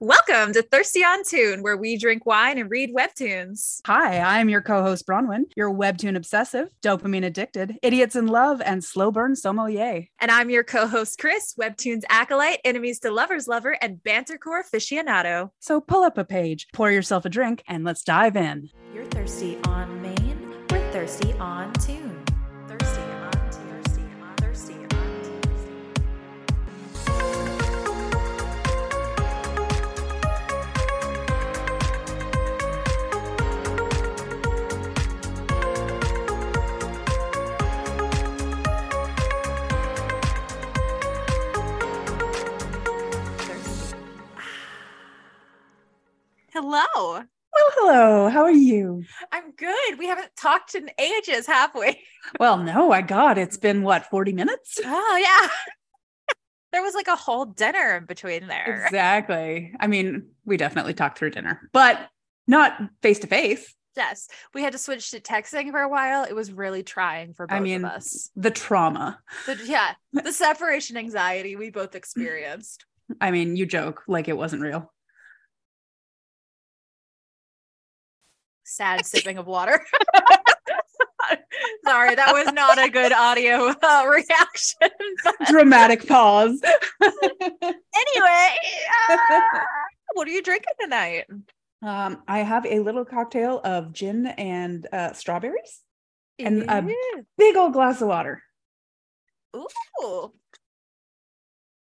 Welcome to Thirsty on Toon, where we drink wine and read webtoons. Hi, I'm your co host, Bronwyn, your webtoon obsessive, dopamine addicted, idiots in love, and slow burn sommelier. And I'm your co host, Chris, webtoons acolyte, enemies to lovers lover, and bantercore aficionado. So pull up a page, pour yourself a drink, and let's dive in. You're thirsty on main, we're thirsty on Toon. Hello. Well, hello. How are you? I'm good. We haven't talked in ages, have we? Well, no, I got it's been what, 40 minutes? Oh, yeah. there was like a whole dinner in between there. Exactly. I mean, we definitely talked through dinner, but not face to face. Yes. We had to switch to texting for a while. It was really trying for both I mean, of us. the trauma. But yeah, the separation anxiety we both experienced. I mean, you joke like it wasn't real. Sad sipping of water. Sorry, that was not a good audio uh, reaction. But Dramatic pause. anyway, uh, what are you drinking tonight? um, I have a little cocktail of gin and uh, strawberries, And, Ew. big old glass of water. Ooh.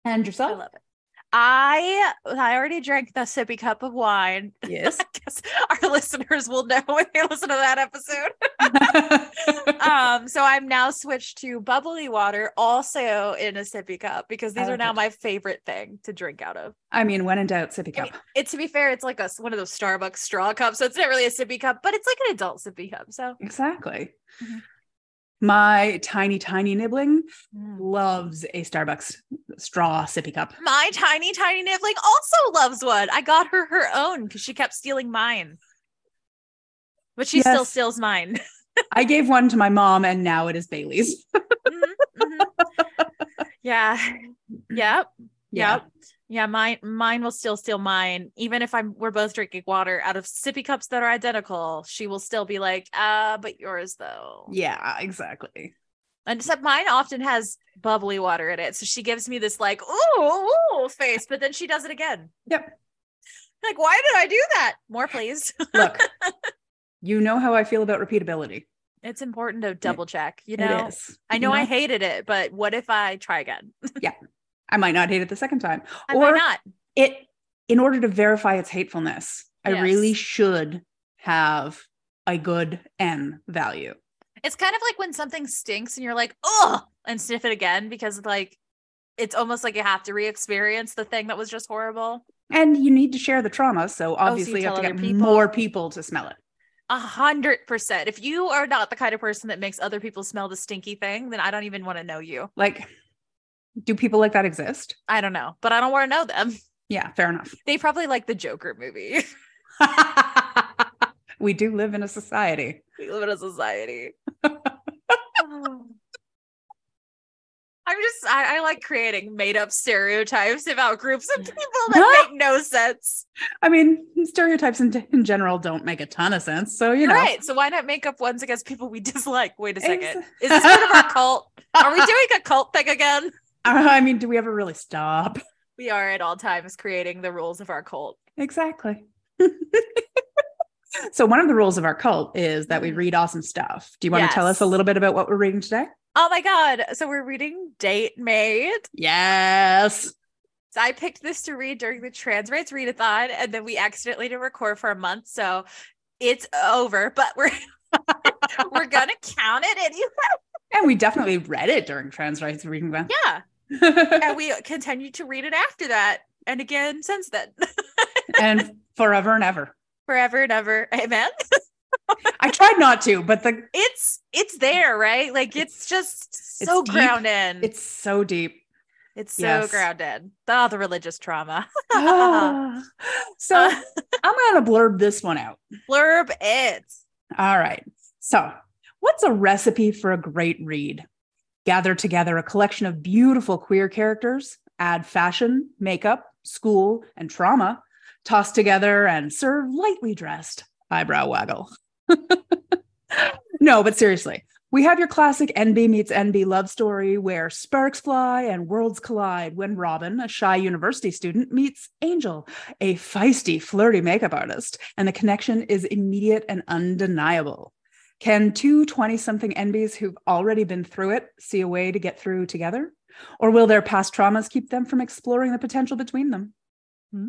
And I yourself? love it. I I already drank the sippy cup of wine. Yes. I guess our listeners will know when they listen to that episode. um, so I'm now switched to bubbly water, also in a sippy cup, because these are now it. my favorite thing to drink out of. I mean, when in doubt, sippy I cup. mean, it to be fair, it's like a one of those Starbucks straw cups, so it's not really a sippy cup, but it's like an adult sippy cup. So Exactly. Mhm. My tiny, tiny nibbling Mm. loves a Starbucks straw sippy cup. my tiny, tiny nibbling also loves one. I got her her own because she kept stealing mine, but she still steals mine. I gave one to my mom, and now it is Bailey's. Mhm, mhm. Yeah. Yep. Yep. Yeah, mine mine will still steal mine. Even if I'm we're both drinking water out of sippy cups that are identical, she will still be like, uh, but yours though. Yeah, exactly. And except mine often has bubbly water in it. So she gives me this like, ooh, ooh face, but then she does it again. Yep. Like, why did I do that? More, please. Look, you know how I feel about repeatability. it's important to double check, you know. I You know, I hated it, but what if I try again? I might not hate it the second time. I or not. it in order to verify its hatefulness, I really should have a good N value. It's kind of like when something stinks and you're like, oh, and sniff it again because like it's almost like you have to re-experience the thing that was just horrible. And you need to share the trauma. So oh, obviously you have Oh, to get people. more people to smell it. A hundred percent. If you are not the kind of person that makes other people smell the stinky thing, then I don't even want to know you. Like, do people like that exist? I don't know, but I don't want to know them. Yeah, fair enough. They probably like the Joker movie. we do live in a society. we live in a society. I'm just I, I like creating made up stereotypes about groups of people that make no sense. I mean, stereotypes in, in general don't make a ton of sense. So, you know. Right. So why not make up ones against people we dislike? Wait a second, is this part of our cult? Are we doing a cult thing again? I mean, do we ever really stop? We are at all times creating the rules of our cult. Exactly. so, one of the rules of our cult is that we Mhm. read awesome stuff. Do you want to tell us a little bit about what we're reading today? Oh my god. So we're reading DateMate. Yes. So I picked this to read during the Trans Rights Readathon, and then we accidentally didn't record for a month. So it's over, but we're we're gonna count it anyway. And we definitely read it during Trans Rights Reading. Yeah. And we continued to read it after that. And again since then. and forever and ever. Forever and ever. Amen. I tried not to, but the It's it's there, right? Like it's just It's so deep. grounded. it's so deep. it's so yes. grounded. Oh, the religious trauma. Ah. so I'm going to blurb this one out. Blurb it. All right. So, what's a recipe for a great read? Gather together a collection of beautiful queer characters, add fashion, makeup, school, and trauma, toss together and serve lightly dressed. Eyebrow waggle. no, but seriously, we have your classic NB meets NB love story where sparks fly and worlds collide when Robin, a shy university student, meets Angel, a feisty, flirty makeup artist, and the connection is immediate and undeniable. Can two 20 something NBs who've already been through it see a way to get through together? Or will their past traumas keep them from exploring the potential between them? Mm.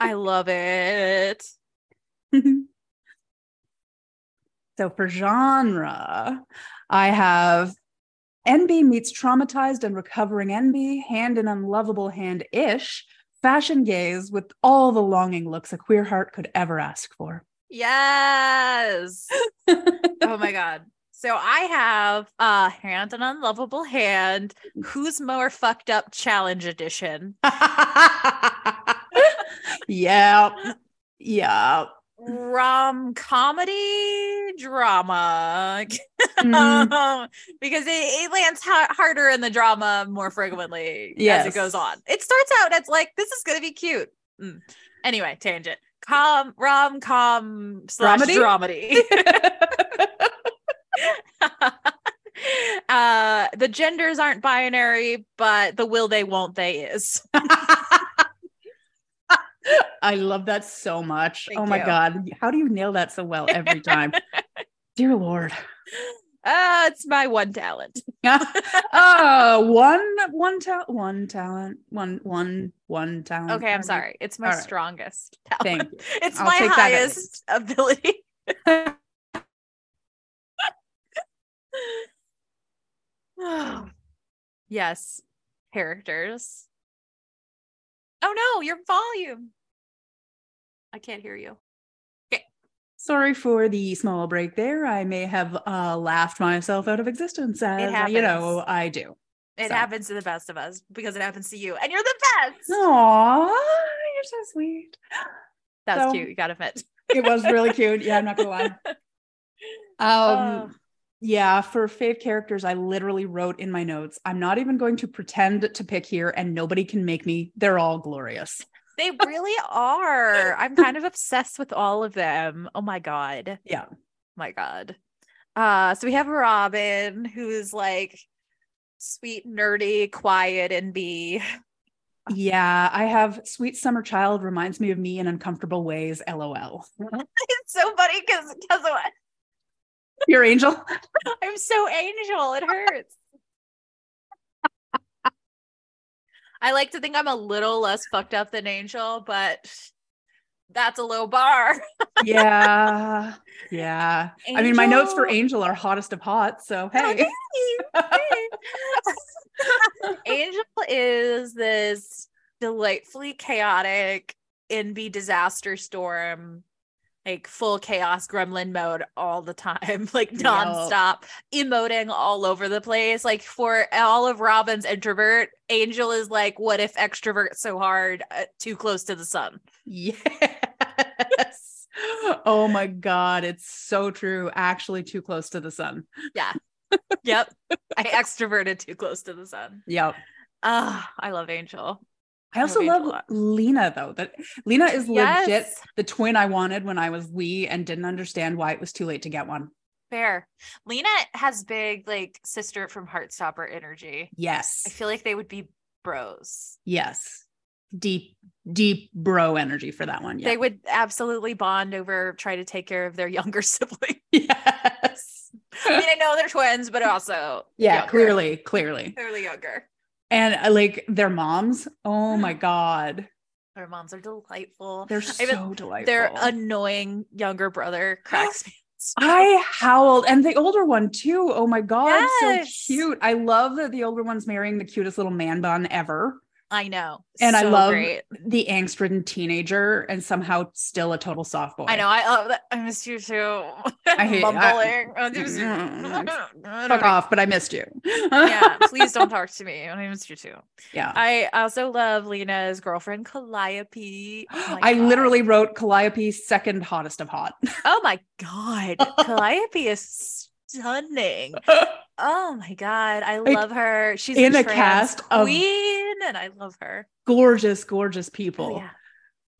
I love it. so for genre, I have NB meets traumatized and recovering NB, hand in unlovable hand ish, fashion gaze with all the longing looks a queer heart could ever ask for. Yes. oh my God. So I have uh hand an unlovable hand. Who's more fucked up challenge edition? yeah. Yeah. Rom comedy drama Mm. because it, it lands ha- harder in the drama more frequently as it goes on. It starts out as like this is gonna be cute. Mm. Anyway, tangent. Com rom com slash Dramedy? uh the genders aren't binary but the will they won't they is I love that so much. Thank oh my you. God. How do you nail that so well every time? Dear Lord. Uh it's my one talent. Oh, one, one talent, one talent, one, one, one talent. okay i'm sorry. It's my All right. strongest talent. Thank you. it's I'll my highest ability. Yes. Characters. Oh no your volume. I can't hear you Sorry for the small break there. I may have uh, laughed myself out of existence as you know. I do. it So. happens to the best of us because it happens to you and you're the best Aw, you're so sweet. that was so- cute you gotta admit It was really cute. Yeah, I'm not gonna lie. Um, Oh. yeah, for fave characters, I literally wrote in my notes. I'm not even going to pretend to pick here, and nobody can make me. They're all glorious. They really are. I'm kind of obsessed with all of them. Oh my god. Yeah. My god. Uh so we have Robin who's like sweet, nerdy, quiet and be Yeah, I have sweet summer child reminds me of me in uncomfortable ways. LOL. it's so funny because because what? Your angel. I'm so angel. It hurts. I like to think I'm a little less fucked up than Angel, but that's a low bar. Yeah. Yeah. I mean, my notes for Angel- Angel are hottest of hot. So Oh, hey. Angel is this delightfully chaotic NB disaster storm, like full chaos gremlin mode all the time, like nonstop, emoting all over the place. Like for all of Robin's introvert, Angel is like, what if extrovert so hard, uh, too close to the sun? Yes. Oh my God. It's so true. Actually, too close to the sun. Yeah. yep. I extroverted too close to the sun. Yep. Ah, I love Angel. I also a love. Lena though. That Lena is legit the twin I wanted when I was wee and didn't understand why it was too late to get one. Fair. Lena has big like sister from Heartstopper energy. Yes. I feel like they would be bros. Yes. Deep, deep bro energy for that one. Yeah. They would absolutely bond over try to take care of their younger sibling. yes. I mean, I know they're twins, but also Yeah, younger. clearly, clearly. clearly younger. And uh, like their moms, oh my God. Their moms are delightful. They're I even- so delightful. Their annoying younger brother cracks me. up. I howled, and the older one too. Oh my god, Yes. so cute! I love that the older one's marrying the cutest little man bun ever. I know. And I love great. the angst-ridden teenager, and somehow still a total soft boy. I know. I love that. I missed you too. I hate- mumbling. I I Fuck off, but I missed you. yeah, please don't talk to me. I missed you too. yeah. I also love Lena's girlfriend Calliope. Oh I God. literally wrote Calliope second hottest of hot. Oh my god, Calliope is stunning. Oh my god, I Like, love her. She's in a cast of- queen, and I love her. gorgeous, gorgeous oh, people. Oh, yeah.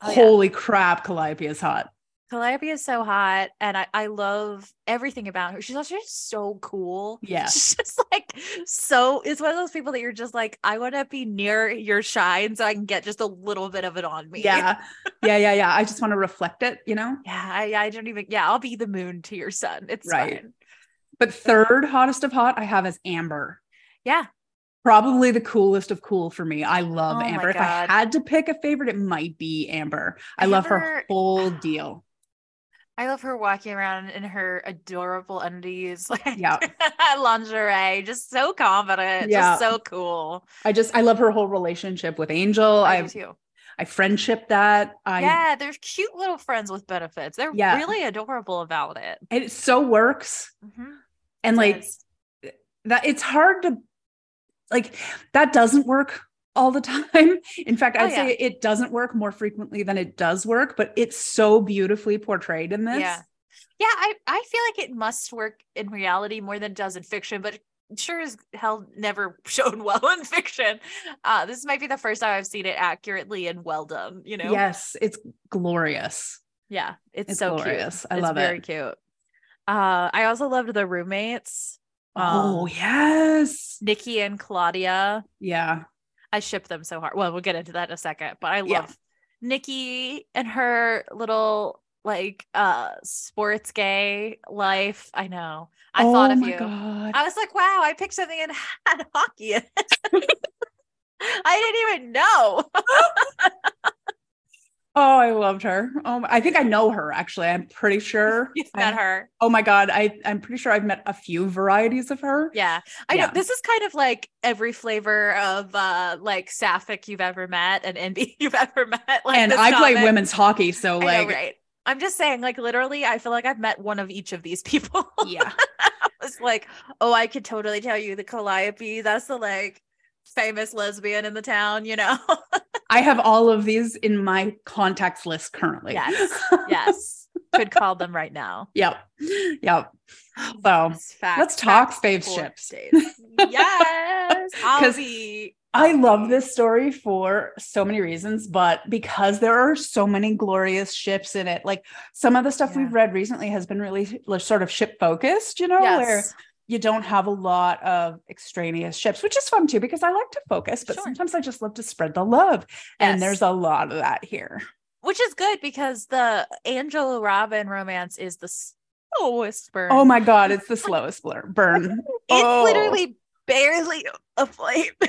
Oh, yeah. Holy crap, Calliope is hot. Calliope is so hot, and I, I love everything about her. She's also just so cool. Yeah. She's just like so. It's one of those people that you're just like, I want to be near your shine so I can get just a little bit of it on me. Yeah. Yeah. Yeah. Yeah. I just want to reflect it, you know? yeah. I, I don't even. Yeah, I'll be the moon to your sun. It's Right. fine. But third hottest of hot, I have as Amber. Yeah. Probably the coolest of cool for me. I love Oh Amber. If I had to pick a favorite, it might be Amber. I love her whole deal. I love her walking around in her adorable undies, like Yeah. lingerie, just so confident, Yeah. just so cool. I just I love her whole relationship with Angel. I I do too. I friendship that. I yeah, they're cute little friends with benefits. They're Yeah. really adorable about it. it so works. Mhm. And like does. that it's hard to like that doesn't work all the time. In fact, Oh, I'd say it doesn't work more frequently than it does work, but it's so beautifully portrayed in this. Yeah. Yeah, I, I feel like it must work in reality more than it does in fiction, but sure as hell never shown well in fiction. Uh, this might be the first time I've seen it accurately and well done, you know? Yes, it's glorious. Yeah, it's, It's so glorious. cute. I it's love very it. Very cute. Uh, I also loved the roommates. oh, Um, yes. Nikki and Claudia. Yeah. I ship them so hard. Well, we'll get into that in a second, but I love Yeah. Nikki and her little like uh sports gay life. I know. I oh thought of you. God. I was like, wow, I picked something and had hockey. I didn't even know. Oh, I loved her. Oh, I think I know her actually. I'm pretty sure. You've I- met her. Oh my God. I, I'm pretty sure I've met a few varieties of her. Yeah. I Yeah. know this is kind of like every flavor of uh like sapphic you've ever met and NB you've ever met. Like and I play women's hockey. So, I like, know, right. I'm just saying, like literally, I feel like I've met one of each of these people. yeah. it's like, oh, I could totally tell you the Calliope. That's the like famous lesbian in the town, you know? I have all of these in my contacts list currently. yes. Yes. Could call them right now. Yep. Yep. So let's talk fave ships. Yes. I'll 'Cause be. I love this story for so many reasons, but because there are so many glorious ships in it, like some of the stuff Yeah. we've read recently has been really sort of ship focused, you know, where Yes. You don't have a lot of extraneous ships, which is fun too, because I like to focus, but Sure. sometimes I just love to spread the love. And there's a lot of that here. Which is good because the Angela Robin romance is the slowest burn. Oh my God, it's the slowest blur burn. It's Oh. literally barely a flame.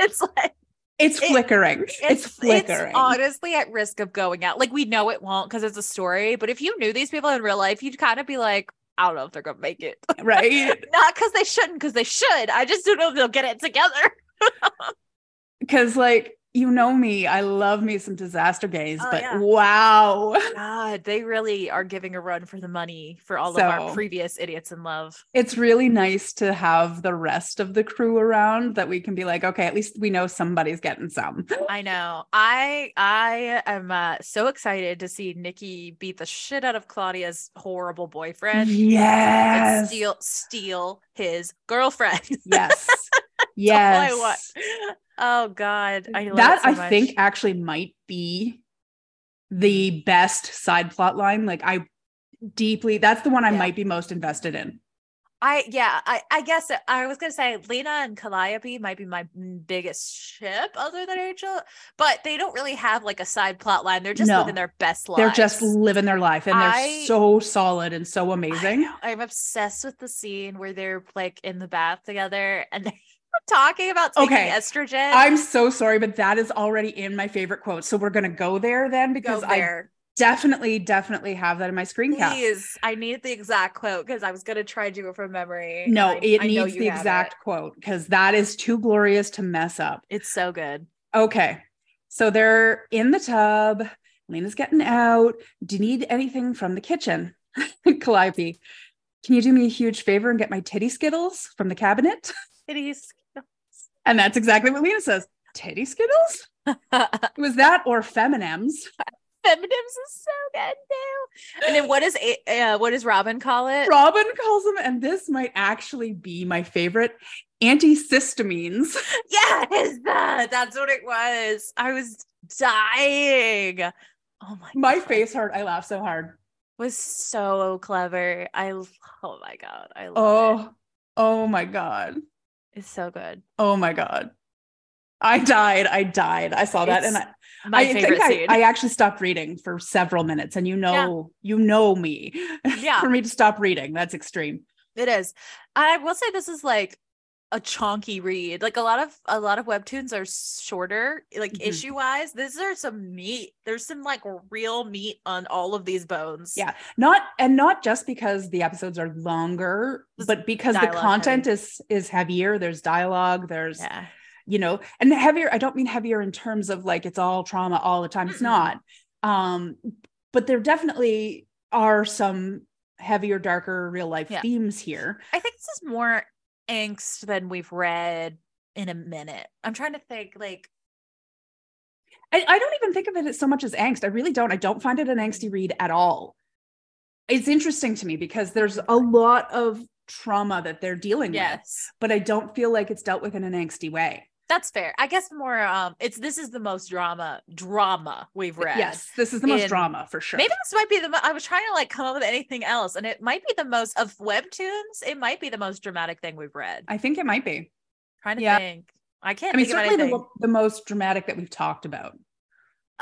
it's like It's It- flickering. It's, it's, flickering. It's honestly at risk of going out. Like we know it won't because it's a story. But if you knew these people in real life, you'd kind of be like, I don't know if they're gonna make it. right? Not because they shouldn't, because they should. I just don't know if they'll get it together. Because like you know me, I love me some disaster gays, Oh, but yeah. wow. God, they really are giving a run for the money for all of our previous idiots in love. It's really nice to have the rest of the crew around that we can be like, okay, at least we know somebody's getting some. I know. I I am uh, so excited to see Nikki beat the shit out of Claudia's horrible boyfriend. and Yes. steal steal his girlfriend. Yes. all I yes. want. Oh God, I that so I think actually might be the best side plot line. Like I deeply that's the one I Yeah. might be most invested in. I yeah, I I guess I was gonna say Lena and Calliope might be my biggest ship other than Angel, but they don't really have like a side plot line. They're just No. living their best life. They're just living their life and they're so solid and so amazing. know. I'm obsessed with the scene where they're like in the bath together and they're talking about taking Okay, estrogen. I'm so sorry, but that is already in my favorite quote. So we're gonna go there then because I definitely, definitely have that in my screen cap. Please, I need the exact quote because I was gonna try to do it from memory. No, I- it I needs the have it. exact quote because that is too glorious to mess up. It's so good. Okay. So they're in the tub. Lena's getting out. Do you need anything from the kitchen? Calliope, can you do me a huge favor and get my titty skittles from the cabinet? It is. And that's exactly what Lena says. Titty skittles? It was that or Feminems. Feminems is so good too. And then what does uh, what does Robin call it? Robin calls them, and this might actually be my favorite antihistamines. Yes, that's what it was. I was dying. Oh my My God. face hurt. I laughed so hard. was so clever. I oh my god, I love it. Oh, oh my God. It's so good. Oh my God. I died. I died. I saw that. and I, My I favorite think I. I actually stopped reading for several minutes. And you know, you know me. Yeah. for me to stop reading. That's extreme. It is. I will say this is like a chunky read. Like a lot of a lot of webtoons are shorter, like Mhm. issue wise. These are some meat. There's some like real meat on all of these bones. Yeah. Not and not just because the episodes are longer, Just but because the content is is heavier. There's dialogue, there's Yeah. you know, and heavier, I don't mean heavier in terms of like it's all trauma all the time. It's Mm-mm. not. Um, but there definitely are some heavier, darker real life Yeah. themes here. I think this is more angst than we've read in a minute. I'm trying to think like I, I don't even think of it as so much as angst. I really don't. I don't find it an angsty read at all. It's interesting to me because there's a lot of trauma that they're dealing with, but I don't feel like it's dealt with in an angsty way. That's fair. I guess more um it's this is the most drama drama we've read. Yes, this is the most in- drama for sure. Maybe this might be the mo- I was trying to like come up with anything else and it might be the most of webtoons, it might be the most dramatic thing we've read. I think it might be. trying to yeah. think. I can't I mean, think of certainly the, the most dramatic that we've talked about.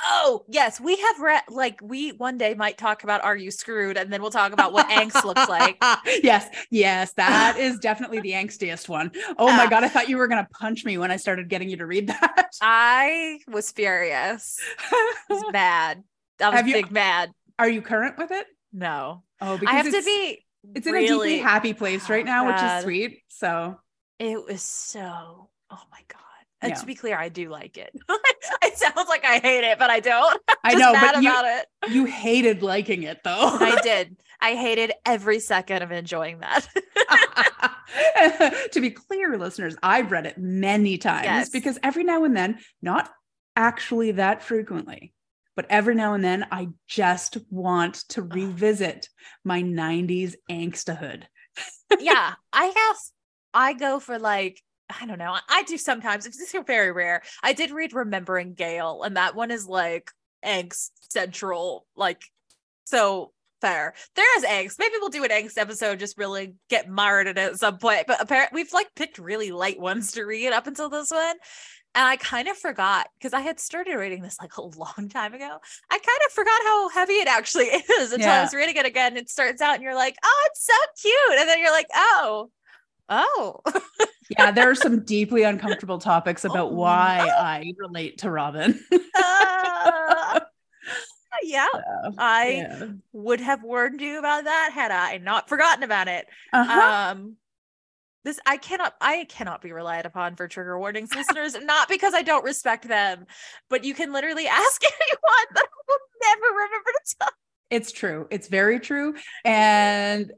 Oh, yes, we have read like we one day might talk about Are You Screwed? And then we'll talk about what angst looks like. yes, yes, that is definitely the angstiest one. Oh my ah. god, I thought you were gonna punch me when I started getting you to read that. I was furious. It was mad. I was Have you- big mad. Are you current with it? No. Oh, because I have to it's, be it's in a deeply happy place right now, which is sweet. So It was so, oh my God. And to be clear, I do like it. it sounds like I hate it, but I don't. I know, but you, about it. you hated liking it though. I did. I hated every second of enjoying that. to be clear, listeners, I've read it many times Yes. because every now and then, not actually that frequently, but every now and then, I just want to revisit my 90s angstahood. yeah, I guess I go for like, I don't know. I- do sometimes. It's just very rare. I did read Remembering Gail, and that one is like angst central. Like, so fair. There is angst. Maybe we'll do an angst episode, just really get mired in it at some point. But apparently, we've like picked really light ones to read up until this one. And I kind of forgot because I had started reading this like a long time ago. I kind of forgot how heavy it actually is until I was reading it again. It starts out and you're like, oh, it's so cute. And then you're like, oh, oh. Yeah, there are some deeply uncomfortable topics about Oh, why I relate to Robin. Uh, yeah, I Yeah. would have warned you about that had I not forgotten about it. Uh-huh. Um, this I cannot I cannot be relied upon for trigger warnings, listeners. Not because I don't respect them, but you can literally ask anyone that I will never remember to tell. It's true. It's very true. And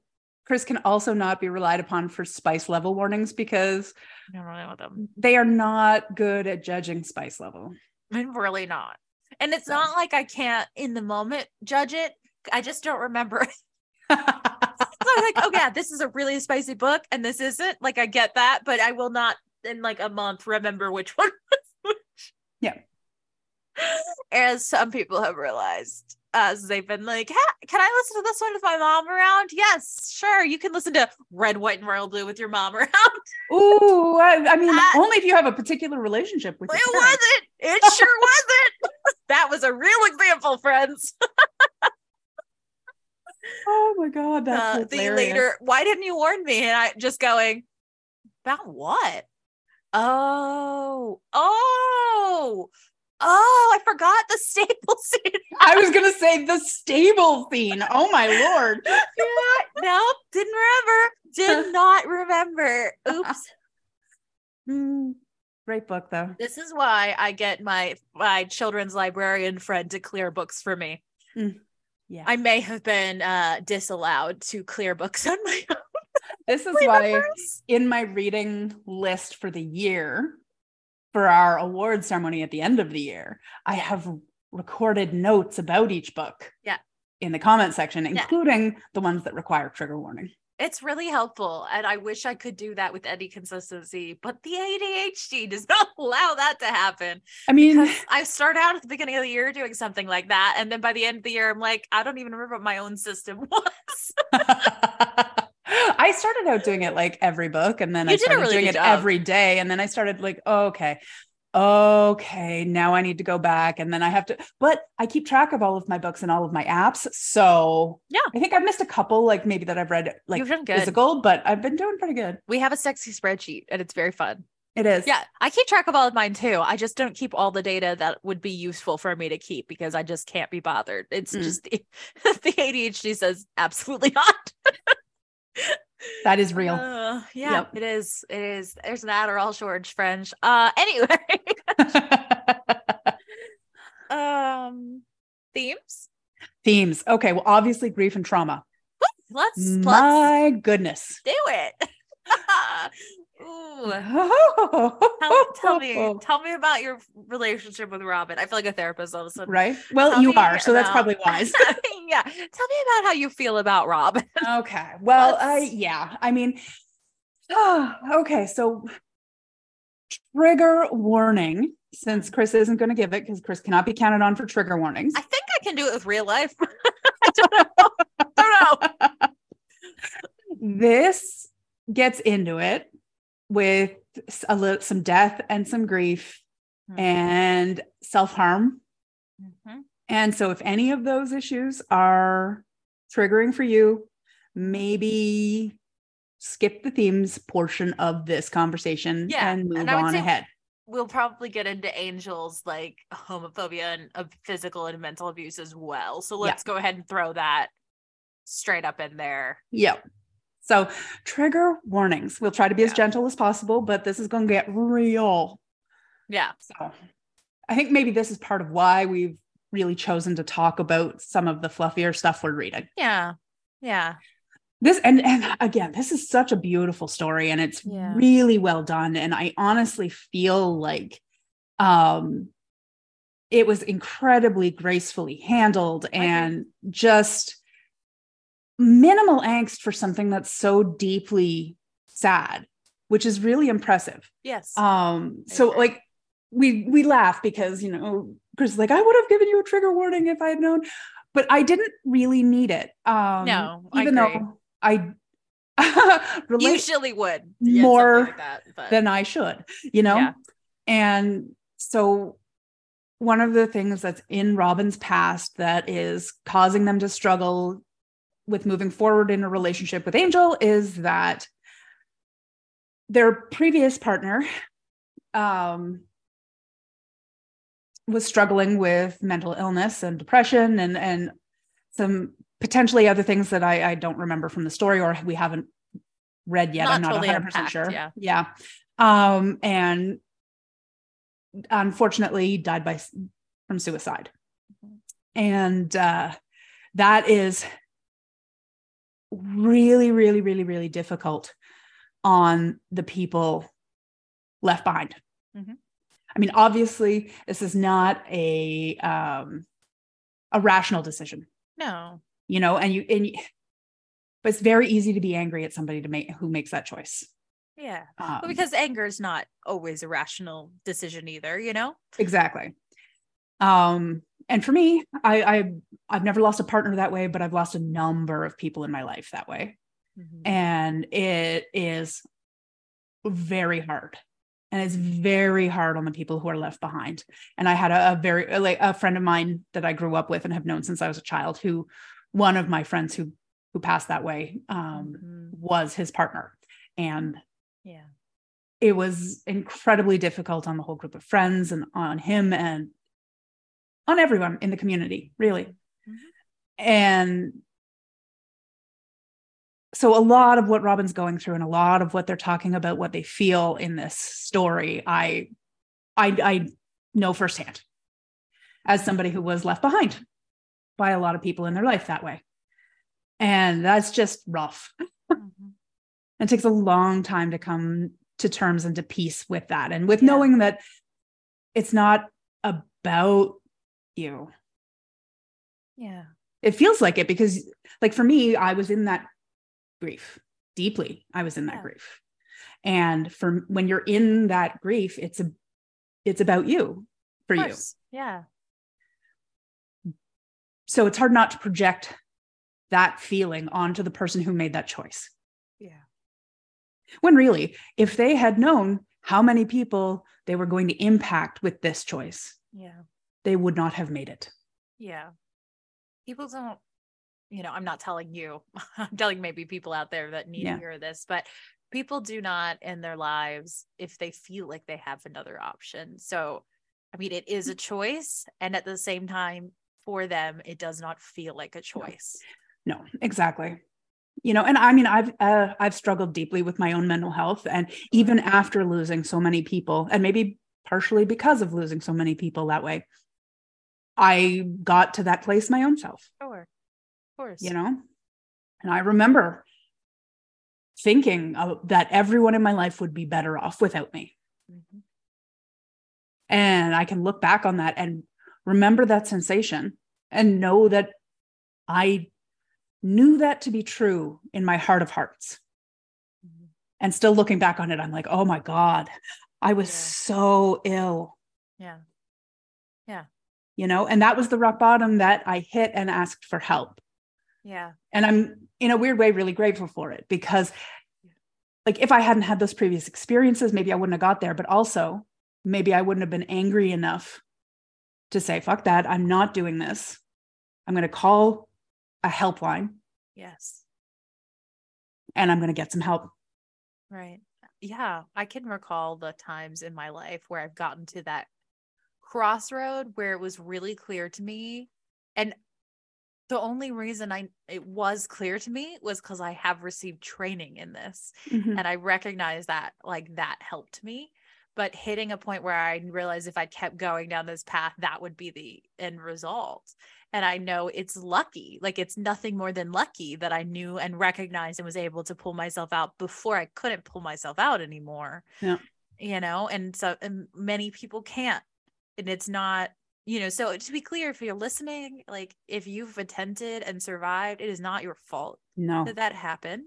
Chris can also not be relied upon for spice level warnings because I don't know them. they are not good at judging spice level. I'm really not. And it's So. not like I can't in the moment judge it. I just don't remember. so I'm like, oh yeah, this is a really spicy book, and this isn't. Like I get that, but I will not in like a month remember which one was which. Yeah. As some people have realized. As they've been like, "Ha- can I listen to this one with my mom around? Yes, sure. You can listen to Red, White, and Royal Blue with your mom around. Ooh, I, I mean, only if you have a particular relationship with It your parents. wasn't. It sure wasn't. that was a real example, friends. Oh my god, that's uh, the later why didn't you warn me and i just going about what oh oh oh i forgot the staple scene. I was gonna say the stable scene. Oh my lord. yeah, nope didn't remember. Did not remember. Oops. Hmm, great book though. this is why i get my my children's librarian friend to clear books for me. Yeah. i may have been uh disallowed to clear books on my own. This is why in my reading list for the year for our award ceremony at the end of the year, I have recorded notes about each book. Yeah. In the comment section, including the ones that require trigger warning. It's really helpful. And I wish I could do that with any consistency, but the ADHD does not allow that to happen. I mean, I start out at the beginning of the year doing something like that. And then by the end of the year, I'm like, I don't even remember what my own system was. I started out doing it like every book and then You I started really doing it job. every day. And then I started like, oh, okay, okay, now I need to go back. And then I have to, but I keep track of all of my books and all of my apps. So Yeah. I think I've missed a couple, like maybe that I've read like You've done good. physical, but I've been doing pretty good. We have a sexy spreadsheet and it's very fun. It is. Yeah, I keep track of all of mine too. I just don't keep all the data that would be useful for me to keep because I just can't be bothered. It's Mm. just the, the ADHD says absolutely not. That is real. Uh, yeah, Yep. it is. It is. There's an Adderall shortage, French. Uh, anyway, um, themes. Themes. Okay. Well, obviously grief and trauma. Let's let's My goodness. do it. Tell, tell me, tell me about your relationship with Robin. I feel like a therapist all of a sudden. Right. Well, Tell you are. So that's probably wise. yeah. Tell me about how you feel about Robin. Okay. Well, I Let's- yeah. I mean, oh, okay. So trigger warning. Since Chris isn't going to give it because Chris cannot be counted on for trigger warnings. I think I can do it with real life. I don't know. I don't know. this gets into it with a little some death and some grief Hmm. and self harm. Mhm. And so, if any of those issues are triggering for you, maybe skip the themes portion of this conversation Yeah, and move and on ahead. We'll probably get into Angel's like homophobia and uh, physical and mental abuse as well. So let's go ahead and throw that straight up in there. Yep. So, trigger warnings. We'll try to be as gentle as possible, but this is going to get real. Yeah. So, I think maybe this is part of why we've really chosen to talk about some of the fluffier stuff we're reading. Yeah. Yeah. This and and again, this is such a beautiful story and it's Yeah. really well done and I honestly feel like um it was incredibly gracefully handled and just minimal angst for something that's so deeply sad, which is really impressive. Yes. Um, so agree. like we we laugh because you know Chris is like I would have given you a trigger warning if I had known, but I didn't really need it. Um, No, even agree. though I Usually would more like that, than I should, you know? Yeah. And so one of the things that's in Robin's past that is causing them to struggle with moving forward in a relationship with Angel is that their previous partner um, was struggling with mental illness and depression and and some potentially other things that I, I don't remember from the story or we haven't read yet. Not I'm not totally 100% unpacked, sure. yeah. Yeah. Um, and unfortunately died by from suicide. Mhm. And uh, that is really, really, really, really difficult on the people left behind. Mhm. I mean, obviously, this is not a um, a rational decision, no. you know, and you and you, but it's very easy to be angry at somebody to make who makes that choice. Yeah. Um, But because anger is not always a rational decision either, you know? exactly. Um, and for me, I, I I've never lost a partner that way, but I've lost a number of people in my life that way. Mm-hmm. and it is very hard and it's very hard on the people who are left behind and i had a, a very like a friend of mine that i grew up with and have known since i was a child who one of my friends who who passed that way um Mhm. was his partner and Yeah. it was incredibly difficult on the whole group of friends and on him and on everyone in the community really Mhm. and so a lot of what robin's going through and a lot of what they're talking about what they feel in this story i i i know firsthand as somebody who was left behind by a lot of people in their life that way and that's just rough Mhm. it takes a long time to come to terms and to peace with that and with Yeah. knowing that it's not about you Yeah. it feels like it because like for me i was in that grief deeply I was in that Yeah. grief. And for when you're in that grief, it's a it's about you for you. Yeah. So it's hard not to project that feeling onto the person who made that choice. Yeah. When really, if they had known how many people they were going to impact with this choice, Yeah. They would not have made it. Yeah. People don't, you know, I'm not telling you, I'm telling maybe people out there that need Yeah. to hear this, but people do not in their lives if they feel like they have another option. So, I mean, it is a choice. And at the same time, for them, it does not feel like a choice. No, exactly. You know, and I mean, I've uh, I've struggled deeply with my own mental health, and even after losing so many people, and maybe partially because of losing so many people that way, I got to that place my own self. Sure. Of course. You know, and I remember thinking uh, that everyone in my life would be better off without me, Mhm. and I can look back on that and remember that sensation and know that I knew that to be true in my heart of hearts. Mhm. And still looking back on it, I'm like, oh my God, I was Yeah. so ill, Yeah. Yeah. You know? And that was the rock bottom that I hit and asked for help. Yeah. And I'm in a weird way really grateful for it because, like, if I hadn't had those previous experiences, maybe I wouldn't have got there, but also maybe I wouldn't have been angry enough to say, fuck that, I'm not doing this. I'm going to call a helpline Yes. and I'm going to get some help. Right. Yeah. I can recall the times in my life where I've gotten to that crossroad where it was really clear to me. And the only reason I it was clear to me was because I have received training in this. Mhm. And I recognize that like that helped me. But hitting a point where I realized if I kept going down this path, that would be the end result. And I know it's lucky, like it's nothing more than lucky that I knew and recognized and was able to pull myself out before I couldn't pull myself out anymore. Yeah. You know, and so and many people can't. And it's not, you know, so to be clear, if you're listening, like if you've attempted and survived, it is not your fault No, that that happened.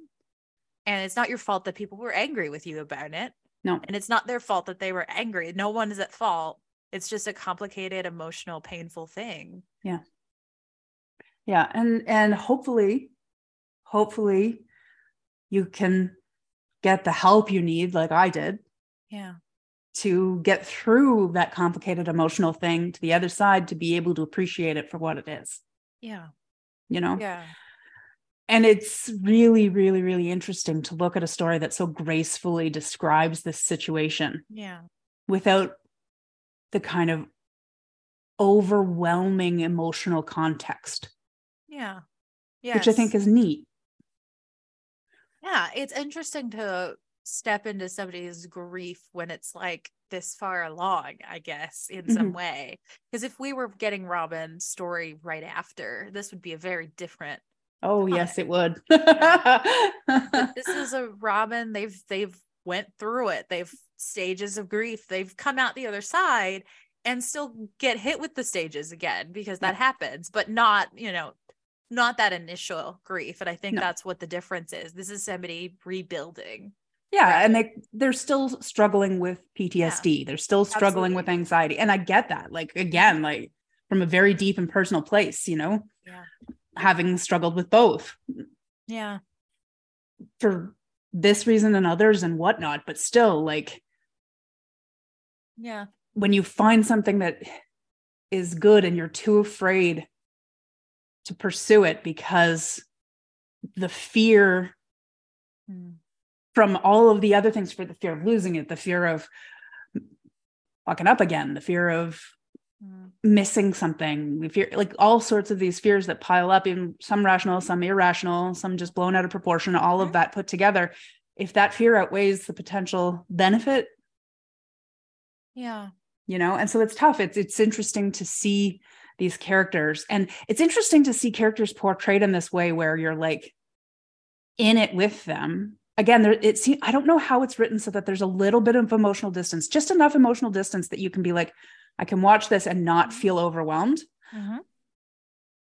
And it's not your fault that people were angry with you about it. no. And it's not their fault that they were angry. No one is at fault. It's just a complicated, emotional, painful thing. Yeah. Yeah, and and hopefully, hopefully, you can get the help you need, like I did, Yeah. To get through that complicated emotional thing to the other side to be able to appreciate it for what it is. Yeah. You know, Yeah. and it's really, really, really interesting to look at a story that so gracefully describes this situation Yeah. without the kind of overwhelming emotional context, Yeah. Yeah. which I think is neat. yeah. It's interesting to step into somebody's grief when it's like this far along, I guess, in mm-hmm. some way. Because if we were getting Robin's story right after, this would be a very different Oh, Got yes, it. it would. this is a Robin. They've they've went through it. They've stages of grief. They've come out the other side and still get hit with the stages again because that Yeah. happens, but not, you know, not that initial grief. And I think No. that's what the difference is. This is somebody rebuilding. Yeah, and they they're still struggling with PTSD. They're still struggling with anxiety. And I get that. Like again, like from a very deep and personal place, you know, Yeah. having struggled with both Yeah. for this reason and others and whatnot, but still like Yeah. when you find something that is good and you're too afraid to pursue it because the fear Mm. From all of the other things for the fear of losing it, the fear of fucking up again, the fear of Mm. missing something, the fear like all sorts of these fears that pile up, even some rational, some irrational, some just blown out of proportion, all of that put together. If that fear outweighs the potential benefit, Yeah. you know, and so it's tough. It's it's interesting to see these characters, and it's interesting to see characters portrayed in this way where you're like in it with them. Again, there it seems I don't know how it's written so that there's a little bit of emotional distance, just enough emotional distance that you can be like, I can watch this and not feel overwhelmed, Mhm.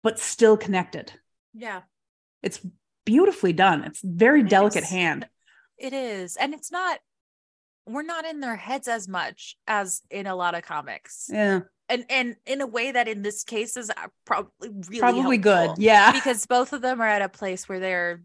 but still connected. Yeah. It's beautifully done. It's very It delicate is. hand. It is. And it's not we're not in their heads as much as in a lot of comics. Yeah. And and in a way that in this case is uh, probably really Probably good. Yeah. because both of them are at a place where their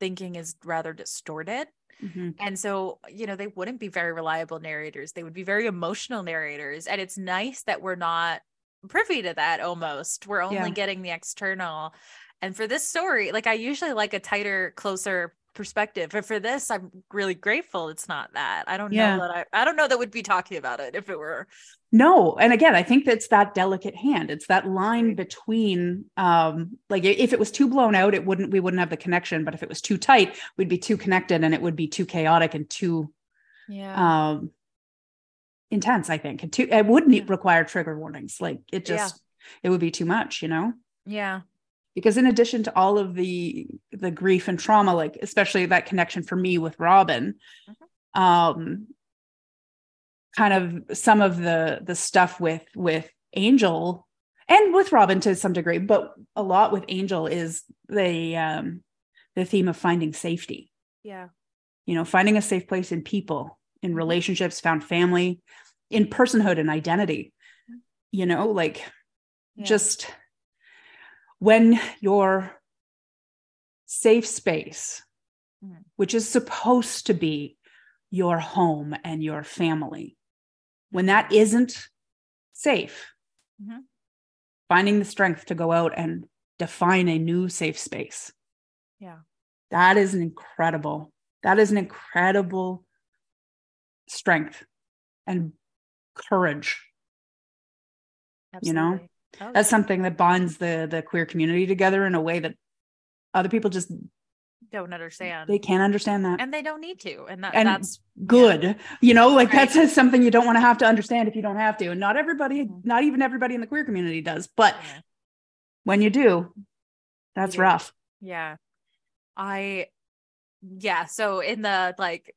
thinking is rather distorted. Mhm. And so, you know, they wouldn't be very reliable narrators. They would be very emotional narrators. And it's nice that we're not privy to that almost. We're only Yeah. getting the external. And for this story, like I usually like a tighter, closer perspective. But for this, I'm really grateful it's not that. I don't Yeah. know that I I don't know that we'd be talking about it if it were. No, and again, I think that's that delicate hand. It's that line between um like if it was too blown out, it wouldn't we wouldn't have the connection, but if it was too tight, we'd be too connected and it would be too chaotic and too Yeah. um intense, I think. And too it would need Yeah. require trigger warnings. Like it Yeah. just it would be too much, you know? yeah. Because in addition to all of the the grief and trauma, like especially that connection for me with Robin, um kind of some of the the stuff with with Angel and with Robin to some degree, but a lot with Angel is the um the theme of finding safety. Yeah. You know, finding a safe place in people, in relationships, found family, in personhood and identity. You know, like yeah. just when your safe space, Mhm. which is supposed to be your home and your family, when that isn't safe, Mhm. finding the strength to go out and define a new safe space. Yeah. That is an incredible, that is an incredible strength and courage. you know, Oh, That's something that bonds the the queer community together in a way that other people just don't understand. they can't understand that. and they don't need to. And that, And that's Good. You know, like Right. that's something you don't want to have to understand if you don't have to. And not everybody, Mhm. not even everybody in the queer community does. But yeah. when you do, that's do. rough. Yeah. I yeah, so in the like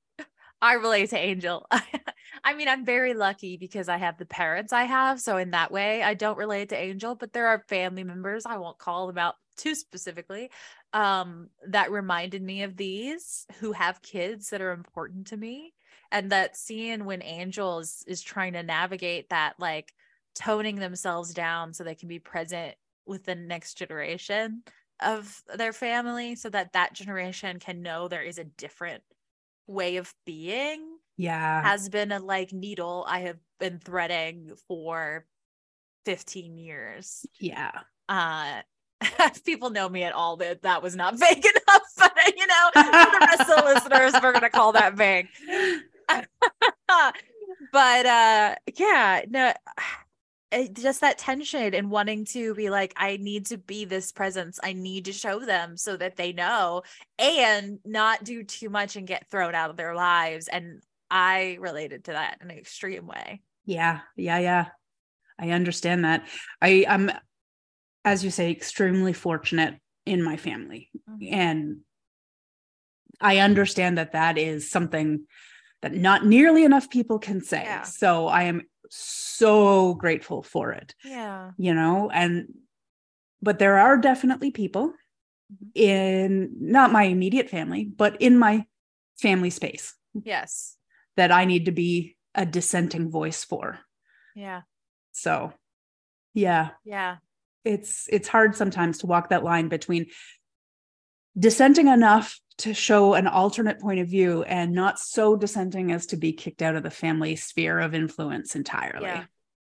I relate to Angel. I mean, I'm very lucky because I have the parents I have, so in that way I don't relate to Angel, but there are family members, I won't call them out too specifically, um that reminded me of these who have kids that are important to me and that seeing when Angel is, is trying to navigate that like toning themselves down so they can be present with the next generation of their family so that that generation can know there is a different way of being Yeah. has been a like needle I have been threading for 15 years. yeah. Uh if people know me at all that that was not vague enough, but you know, the rest of the listeners, we're gonna call that vague. but uh yeah, no just that tension and wanting to be like, I need to be this presence. I need to show them so that they know and not do too much and get thrown out of their lives. And I related to that in an extreme way. Yeah. Yeah. Yeah. I understand that. I, I'm, as you say, extremely fortunate in my family. And I understand that that is something that not nearly enough people can say. Yeah. So I am so grateful for it, Yeah. you know, and but there are definitely people Mhm. in not my immediate family, but in my family space Yes. that I need to be a dissenting voice for. Yeah. So, yeah, Yeah. It's it's hard sometimes to walk that line between dissenting enough to show an alternate point of view and not so dissenting as to be kicked out of the family sphere of influence entirely. Yeah.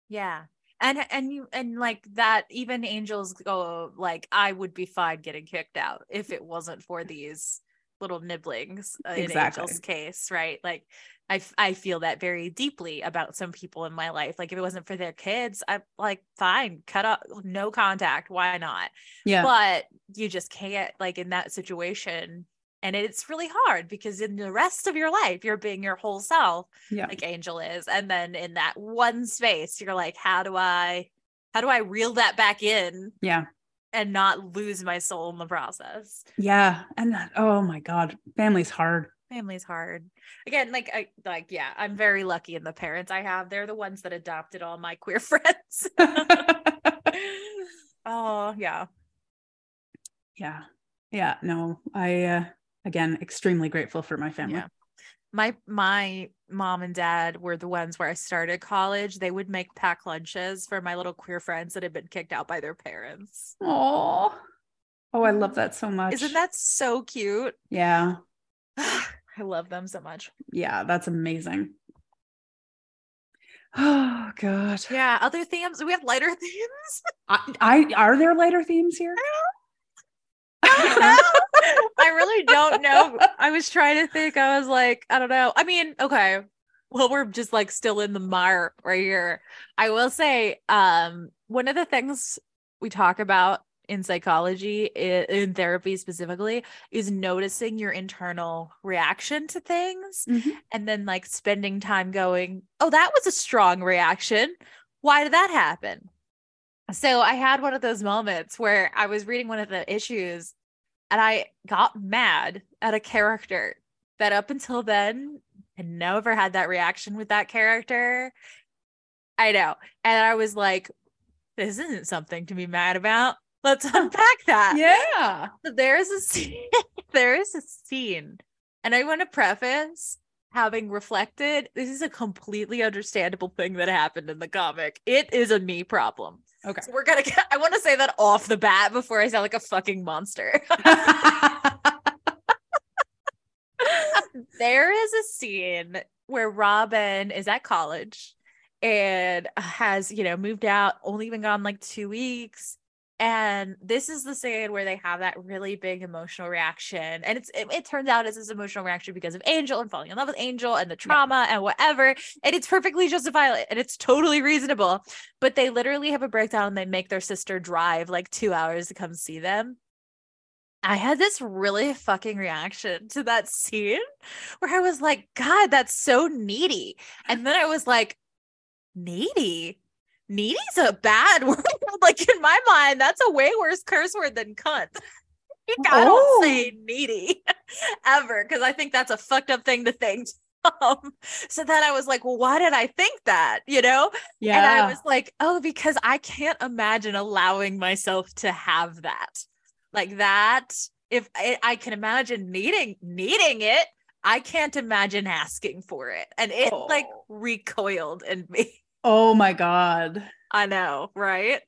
Yeah. And and you and like that even angels go like I would be fine getting kicked out if it wasn't for these little nibblings uh, in Exactly. Angel's case, right? Like I f- I feel that very deeply about some people in my life. Like if it wasn't for their kids, I'm like fine, cut off no contact, why not? Yeah. But you just can't like in that situation and it's really hard because in the rest of your life you're being your whole self yeah. like Angel is. And then in that one space, you're like, how do I how do I reel that back in yeah. and not lose my soul in the process? Yeah. And that- oh my God, family's hard. Family's hard. Again, like I like, yeah, I'm very lucky in the parents I have. They're the ones that adopted all my queer friends. oh yeah. yeah. Yeah, no, I uh again extremely grateful for my family. Yeah. My my mom and dad were the ones where I started college. They would make pack lunches for my little queer friends that had been kicked out by their parents. Oh, oh, I love that so much. Isn't that so cute? Yeah, I love them so much. yeah, that's amazing. Oh God, Yeah. Other themes. We have lighter themes. I, I are there lighter themes here? I really don't know. I was trying to think. I was like, I don't know. I mean, okay. Well, we're just like still in the mire right here. I will say, um, one of the things we talk about in psychology, in therapy specifically, is noticing your internal reaction to things Mhm. and then like spending time going, oh, that was a strong reaction. Why did that happen? So I had one of those moments where I was reading one of the issues and I got mad at a character that up until then had never had that reaction with that character. I know. And I was like, this isn't something to be mad about. Let's unpack that. Yeah. So there is a scene. there is a scene, and I want to preface having reflected. This is a completely understandable thing that happened in the comic. It is a me problem. Okay. So we're gonna. Get, I want to say that off the bat before I sound like a fucking monster. there is a scene where Robin is at college and has, you know, moved out, only been gone like two weeks. And this is the scene where they have that really big emotional reaction. And it's it, it turns out it's this emotional reaction because of Angel and falling in love with Angel and the trauma and whatever. And it's perfectly justifiable and it's totally reasonable. But they literally have a breakdown and they make their sister drive like two hours to come see them. I had this really fucking reaction to that scene where I was like, God, that's so needy. And then I was like, needy? Needy's a bad word. like in my mind, that's a way worse curse word than cunt. I don't say needy ever because I think that's a fucked up thing to think. Um, so then I was like, well, why did I think that? You know? yeah. And I was like, oh, because I can't imagine allowing myself to have that. Like that, if I, I can imagine needing needing it, I can't imagine asking for it. And it like Oh. recoiled in me. Oh my God. I know, right?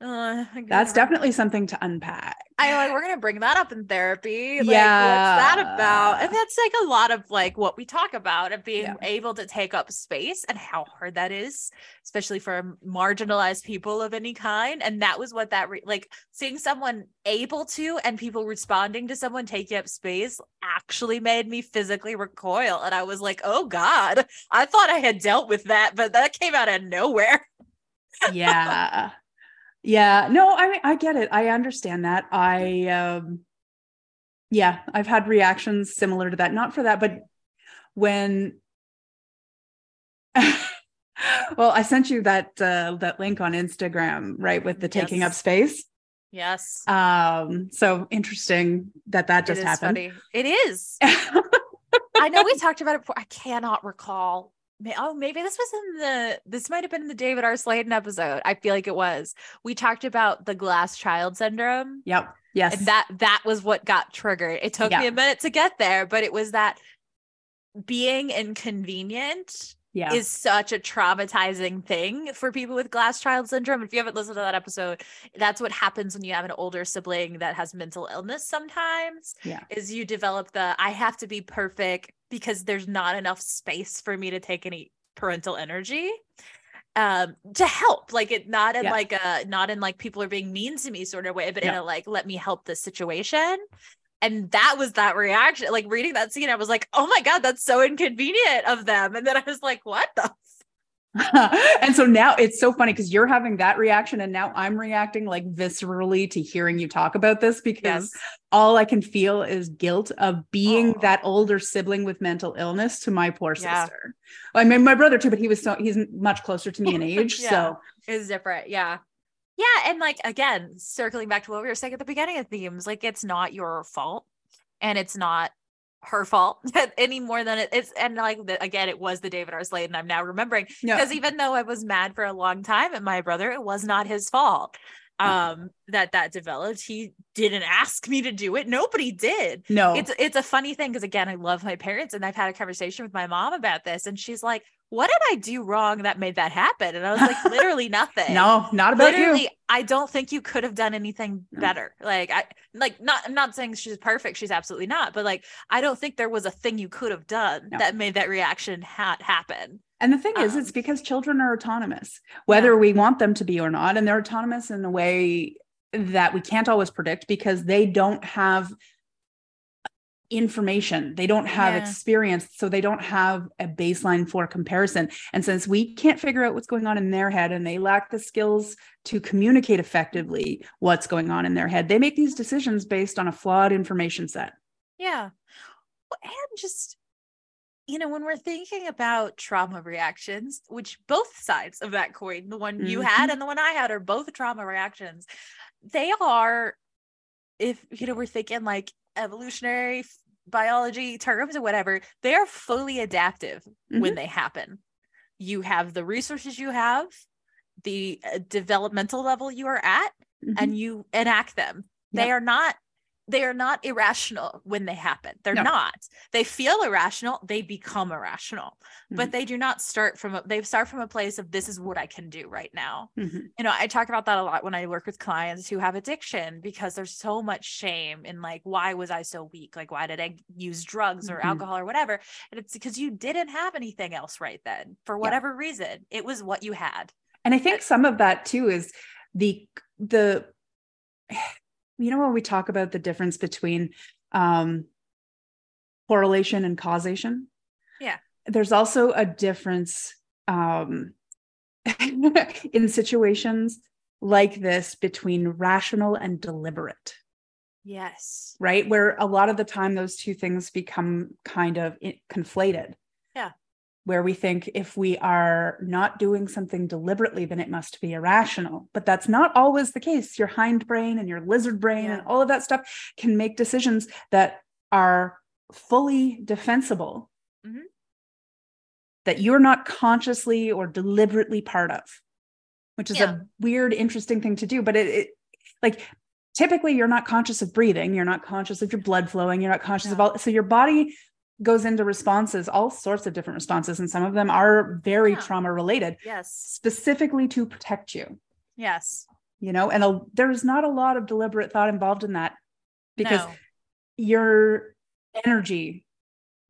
Uh, That's definitely something to unpack. I like we're gonna bring that up in therapy. Like, what's that about? And that's like a lot of like what we talk about of being Yeah. able to take up space and how hard that is, especially for marginalized people of any kind. And that was what that re- like seeing someone able to and people responding to someone taking up space actually made me physically recoil. And I was like, oh God, I thought I had dealt with that, but that came out of nowhere. yeah yeah no i mean i get it i understand that i um yeah i've had reactions similar to that not for that but when well i sent you that uh that link on instagram right with the taking up space Yes. um so interesting that that just happened funny. It is. I know we talked about it before. I cannot recall. May- Oh, maybe this was in the this might have been in the David R. Slayton episode. I feel like it was. We talked about the glass child syndrome. yep yes And that that was what got triggered. It took me a minute to get there, but it was that being inconvenient yeah is such a traumatizing thing for people with glass child syndrome. If you haven't listened to that episode, that's what happens when you have an older sibling that has mental illness sometimes. Yeah. Is you develop the I have to be perfect because there's not enough space for me to take any parental energy um to help like it not in Yeah. like a not in like people are being mean to me sort of way but in a like let me help this situation. And that was that reaction like reading that scene i was like oh my god that's so inconvenient of them. And then i was like what the and so now it's so funny because you're having that reaction and now i'm reacting like viscerally to hearing you talk about this because yes all i can feel is guilt of being Oh. that older sibling with mental illness to my poor Yeah. sister i mean my brother too but he was so he's much closer to me in age Yeah. so it's different yeah yeah and like again circling back to what we were saying at the beginning of themes like it's not your fault and it's not her fault any more than it, it's and like the, again it was the david r slayton i'm now remembering because even though i was mad for a long time at my brother it was not his fault um that that developed he didn't ask me to do it. Nobody did. No. It's it's a funny thing because again i love my parents and i've had a conversation with my mom about this and she's like what did i do wrong that made that happen? And i was like literally nothing. No not about literally you i don't think you could have done anything No. better. Like i like not i'm not saying she's perfect she's absolutely not but like i don't think there was a thing you could have done No. that made that reaction ha- happen And the thing is, it's Um, because children are autonomous, whether we want them to be or not. And they're autonomous in a way that we can't always predict because they don't have information, they don't have Yeah. experience. So they don't have a baseline for comparison. And since we can't figure out what's going on in their head and they lack the skills to communicate effectively what's going on in their head, they make these decisions based on a flawed information set. Yeah. And just, you know, when we're thinking about trauma reactions, which both sides of that coin, the one you had and the one I had, are both trauma reactions, they are, if, you know, we're thinking like evolutionary biology terms or whatever, they are fully adaptive when they happen. You have the resources you have, the uh, developmental level you are at, Mhm. and you enact them. They are not they are not irrational when they happen. They're No. not. They feel irrational, they become irrational. But Mhm. they do not start from a they start from a place of this is what I can do right now. Mhm. You know, I talk about that a lot when I work with clients who have addiction because there's so much shame in like why was I so weak? Like why did I use drugs or Mhm. alcohol or whatever? And it's because you didn't have anything else right then for whatever reason. It was what you had. And I think some of that too is the the you know when we talk about the difference between um correlation and causation. Yeah. There's also a difference um in situations like this between rational and deliberate, Yes. right? Where a lot of the time those two things become kind of conflated. Yeah. Where we think if we are not doing something deliberately, then it must be irrational. But that's not always the case. Your hindbrain and your lizard brain and all of that stuff can make decisions that are fully defensible Mhm. that you're not consciously or deliberately part of, which is Yeah. a weird, interesting thing to do. But it, it like typically you're not conscious of breathing, you're not conscious of your blood flowing, you're not conscious of all. So your body goes into responses, all sorts of different responses, and some of them are very Yeah. trauma related, Yes. specifically to protect you. Yes. You know, and a, there's not a lot of deliberate thought involved in that because No. your energy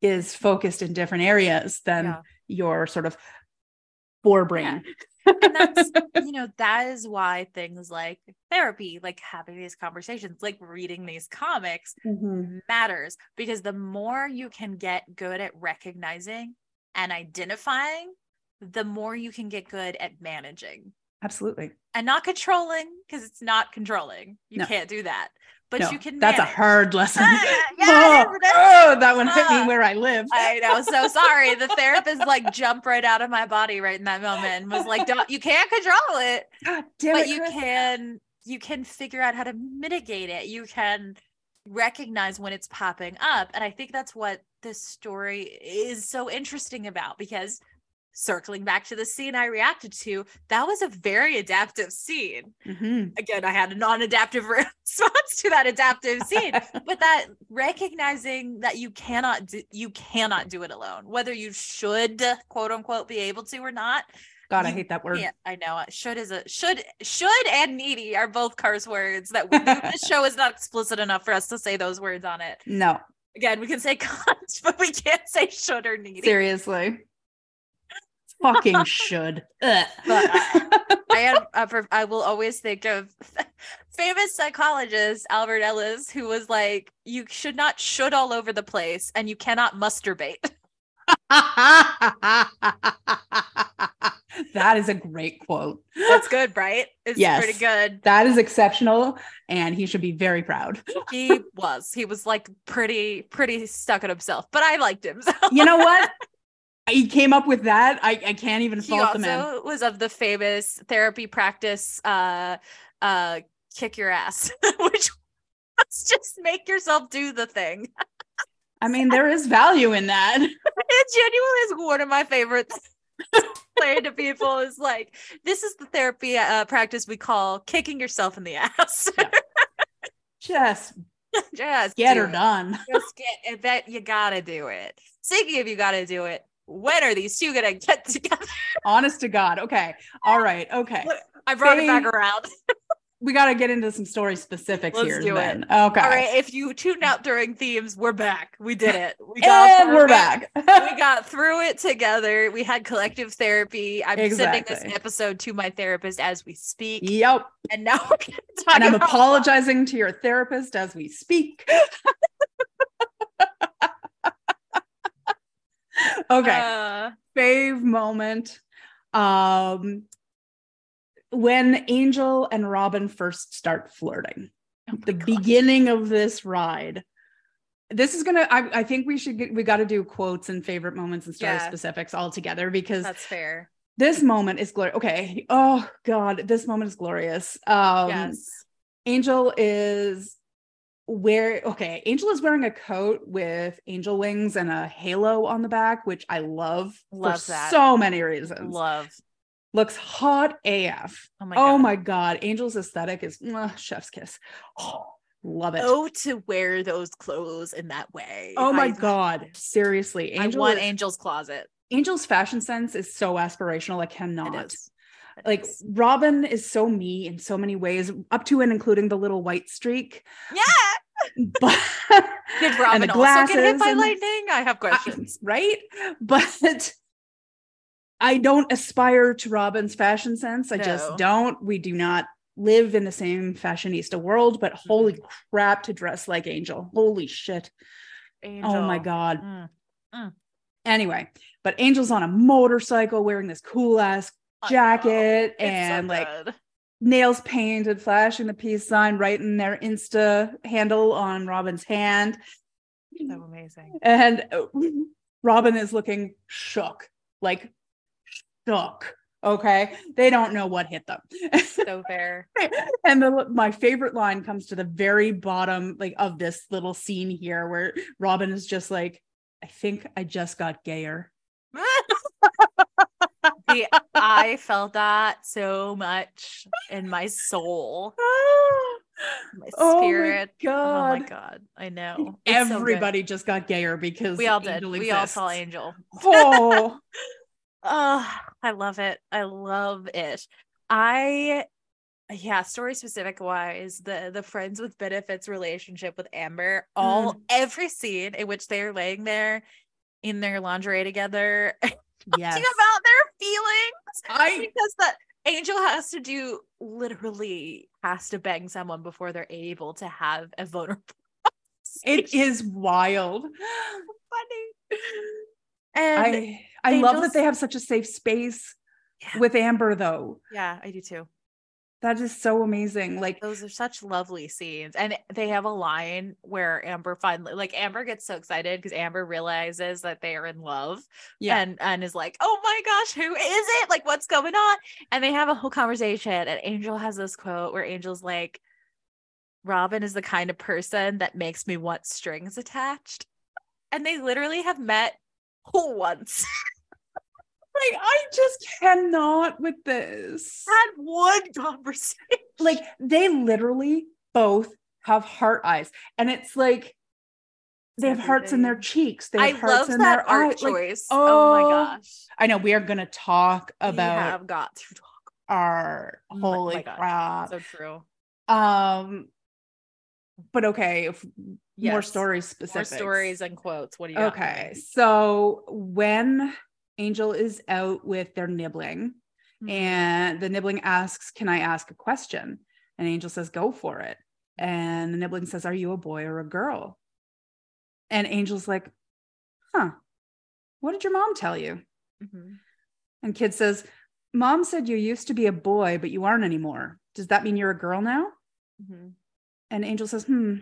is focused in different areas than Yeah. your sort of forebrain. and that's you know that is why things like therapy like having these conversations like reading these comics Mhm. matters because the more you can get good at recognizing and identifying the more you can get good at managing Absolutely. and not controlling because it's not controlling you No. can't do that but No, you can that's a hard lesson. Ah, yeah, oh, oh, that one hit Ah. me where I live. I know. So sorry. The therapist like jumped right out of my body right in that moment and was like, "Don't you can't control it." God damn but it, you Chris. can you can figure out how to mitigate it you can recognize when it's popping up and i think that's what this story is so interesting about because circling back to the scene i reacted to that was a very adaptive scene Mhm. again i had a non-adaptive response to that adaptive scene but that recognizing that you cannot do, you cannot do it alone whether you should quote unquote be able to or not God, I hate that word. yeah, I know. Should is a should should and needy are both curse words that we, this show is not explicit enough for us to say those words on it. No, Again, we can say cunt, but we can't say should or needy. seriously. Fucking should. Ugh. But I am uh, a per- I will always think of famous psychologist Albert Ellis, who was like, "You should not should all over the place, and you cannot masturbate." that is a great quote. That's good, right? It's Yes. pretty good. That is exceptional, and he should be very proud. He was. He was like pretty pretty stuck in himself, but I liked him. So. You know what? He came up with that. I, I can't even he fault the man. also was of the famous therapy practice uh uh kick your ass which was just make yourself do the thing I mean, there is value in that. it genuinely is one of my favorites explain to people is like this is the therapy uh, practice we call kicking yourself in the ass. Yeah. Just Just get her it. done. Just get it. That you gotta do it. Speaking of you gotta do it. When are these two gonna get together? Honest to God. Okay. All right. Okay. I brought it back around. We got to get into some story specifics Let's here. do then. Okay. All right. If you tuned out during themes, we're back. We did it. We and we're it. back. we got through it together. We had collective therapy. I'm sending this episode to my therapist as we speak. yep. And now we're gonna talk And I'm apologizing to your therapist as we speak. okay. Uh, fave moment um when angel and robin first start flirting oh the God. beginning of this ride this is gonna i, I think we should get we got to do quotes and favorite moments and story Yeah. specifics all together because That's fair. this moment is glorious okay oh god this moment is glorious um yes. Angel is where okay, Angel is wearing a coat with angel wings and a halo on the back, which I love, Love for that. so many reasons. Love. Looks hot AF. Oh my oh god. my god, Angel's aesthetic is mwah, chef's kiss. Oh, love it. Oh, to wear those clothes in that way. Oh my I- god, seriously, I want is- Angel's closet. Angel's fashion sense is so aspirational. I cannot. It is. It Like. Robin is so me in so many ways, up to and including the little white streak. yeah. But Did Robin also get hit by and- lightning? I have I- questions. right? But I don't aspire to Robin's fashion sense. I No. just don't. We do not live in the same fashionista world, but holy Mm-hmm. crap to dress like Angel. Holy shit. Angel. Oh my God. Mm. Anyway, but Angel's on a motorcycle wearing this cool ass I. jacket It's so and like good. nails painted, flashing the peace sign right in their Insta handle on Robin's hand. so amazing. And uh, Robin is looking shook, like shook. Okay. They don't know what hit them. So fair. and the, my favorite line comes to the very bottom like of this little scene here where Robin is just like, I think I just got gayer. The- I felt that so much in my soul, my spirit. oh my Oh my god, I know. It's so. Everybody just got gayer because we all did. Angel We all saw. Angel. Oh, Oh, I love it. I love it. I yeah, story specific wise, the the friends with benefits relationship with Amber, all Mm. every scene in which they're laying there in their lingerie together yes. about their feelings I because that angel has to do literally has to bang someone before they're able to have a vulnerable it is wild. funny and I I love that they have such a safe space Yeah. with Amber though. yeah i do too That is so amazing. Like those are such lovely scenes and they have a line where amber finally like amber gets so excited because amber realizes that they are in love yeah, and and is like oh my gosh who is it? Like what's going on? And they have a whole conversation and angel has this quote where angel's like robin is the kind of person that makes me want strings attached. And they literally have met once like I just cannot with this. had one conversation Like they literally both have heart eyes, and it's like they have hearts in their cheeks. They i have hearts love in that their art eyes. Like, choice oh, my oh, gosh I know we are going to talk about. we have got to talk our Oh my holy gosh, crap. so true Um, but okay, if more Yes. stories more specific. stories and quotes what do you got Okay, me? so when Angel is out with their nibbling, Mhm. and the nibbling asks, "Can I ask a question?" and Angel says, "Go for it." And the nibbling says, "Are you a boy or a girl?" And Angel's like, "Huh? What did your mom tell you?" Mhm. And Kid says, "Mom said you used to be a boy, but you aren't anymore. Does that mean you're a girl now?" Mhm. And Angel says, Hmm,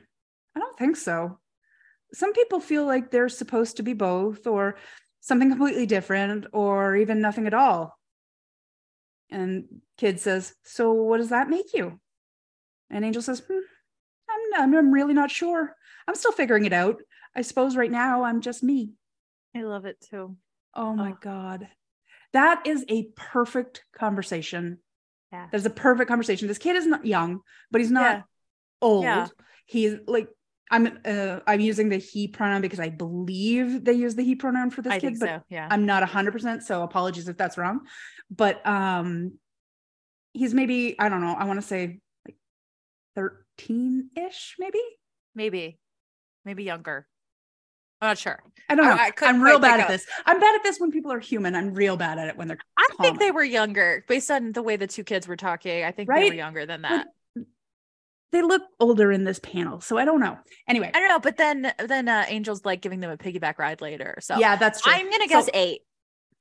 I don't think so. Some people feel like they're supposed to be both, or something completely different, or even nothing at all. And Kid says, So what does that make you? And Angel says, hmm, I'm, I'm, really not sure. I'm still figuring it out. I suppose right now I'm just me. i love it too Oh my Oh. God. that is a perfect conversation. Yeah. There's a perfect conversation. This kid is not young, but he's not Yeah. old. Yeah. He's like I'm uh, I'm using the he pronoun because I believe they use the he pronoun for this I kid, but so. Yeah. I'm not 100%, so apologies if that's wrong. But um he's maybe I don't know, I want to say like 13ish maybe? Maybe. Maybe younger. I'm not sure. I don't know. I, I I'm real bad at this. I'm bad at this when people are human. I'm real bad at it when they're I think they were younger based on the way the two kids were talking. I think they were younger than that. They look older in this panel, so I don't know. Anyway, I don't know, but then then uh, Angel's like giving them a piggyback ride later. So yeah, that's true. I'm gonna guess So- eight.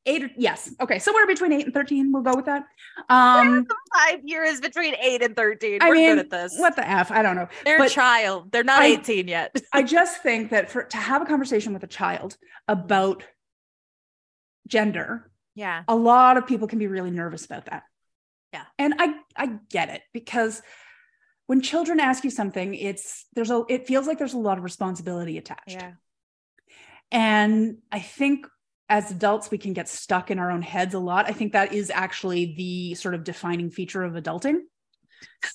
eight. Or, yes. Okay, somewhere between eight and thirteen. We'll go with that. Um, Five years between eight and thirteen. I We're mean, good at this. what the f? I don't know. They're but a child. They're not I- 18 yet. I just think that for to have a conversation with a child about gender, Yeah. a lot of people can be really nervous about that. Yeah. And I I get it because when children ask you something, it's there's a it feels like there's a lot of responsibility attached. Yeah. And I think as adults, we can get stuck in our own heads a lot. I think that is actually the sort of defining feature of adulting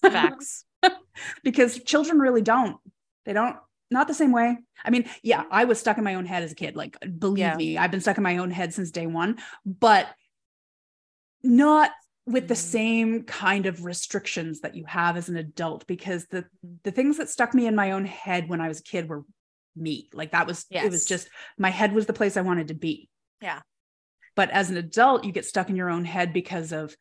Facts. because children really don't. They don't, not the same way. I mean, yeah, mm-hmm. I was stuck in my own head as a kid. Like, believe Yeah. me, I've been stuck in my own head since day one, but not with the same kind of restrictions that you have as an adult because the the things that stuck me in my own head when I was a kid were me. Like that was it was just my head was the place I wanted to be. Yeah. But as an adult, you get stuck in your own head because of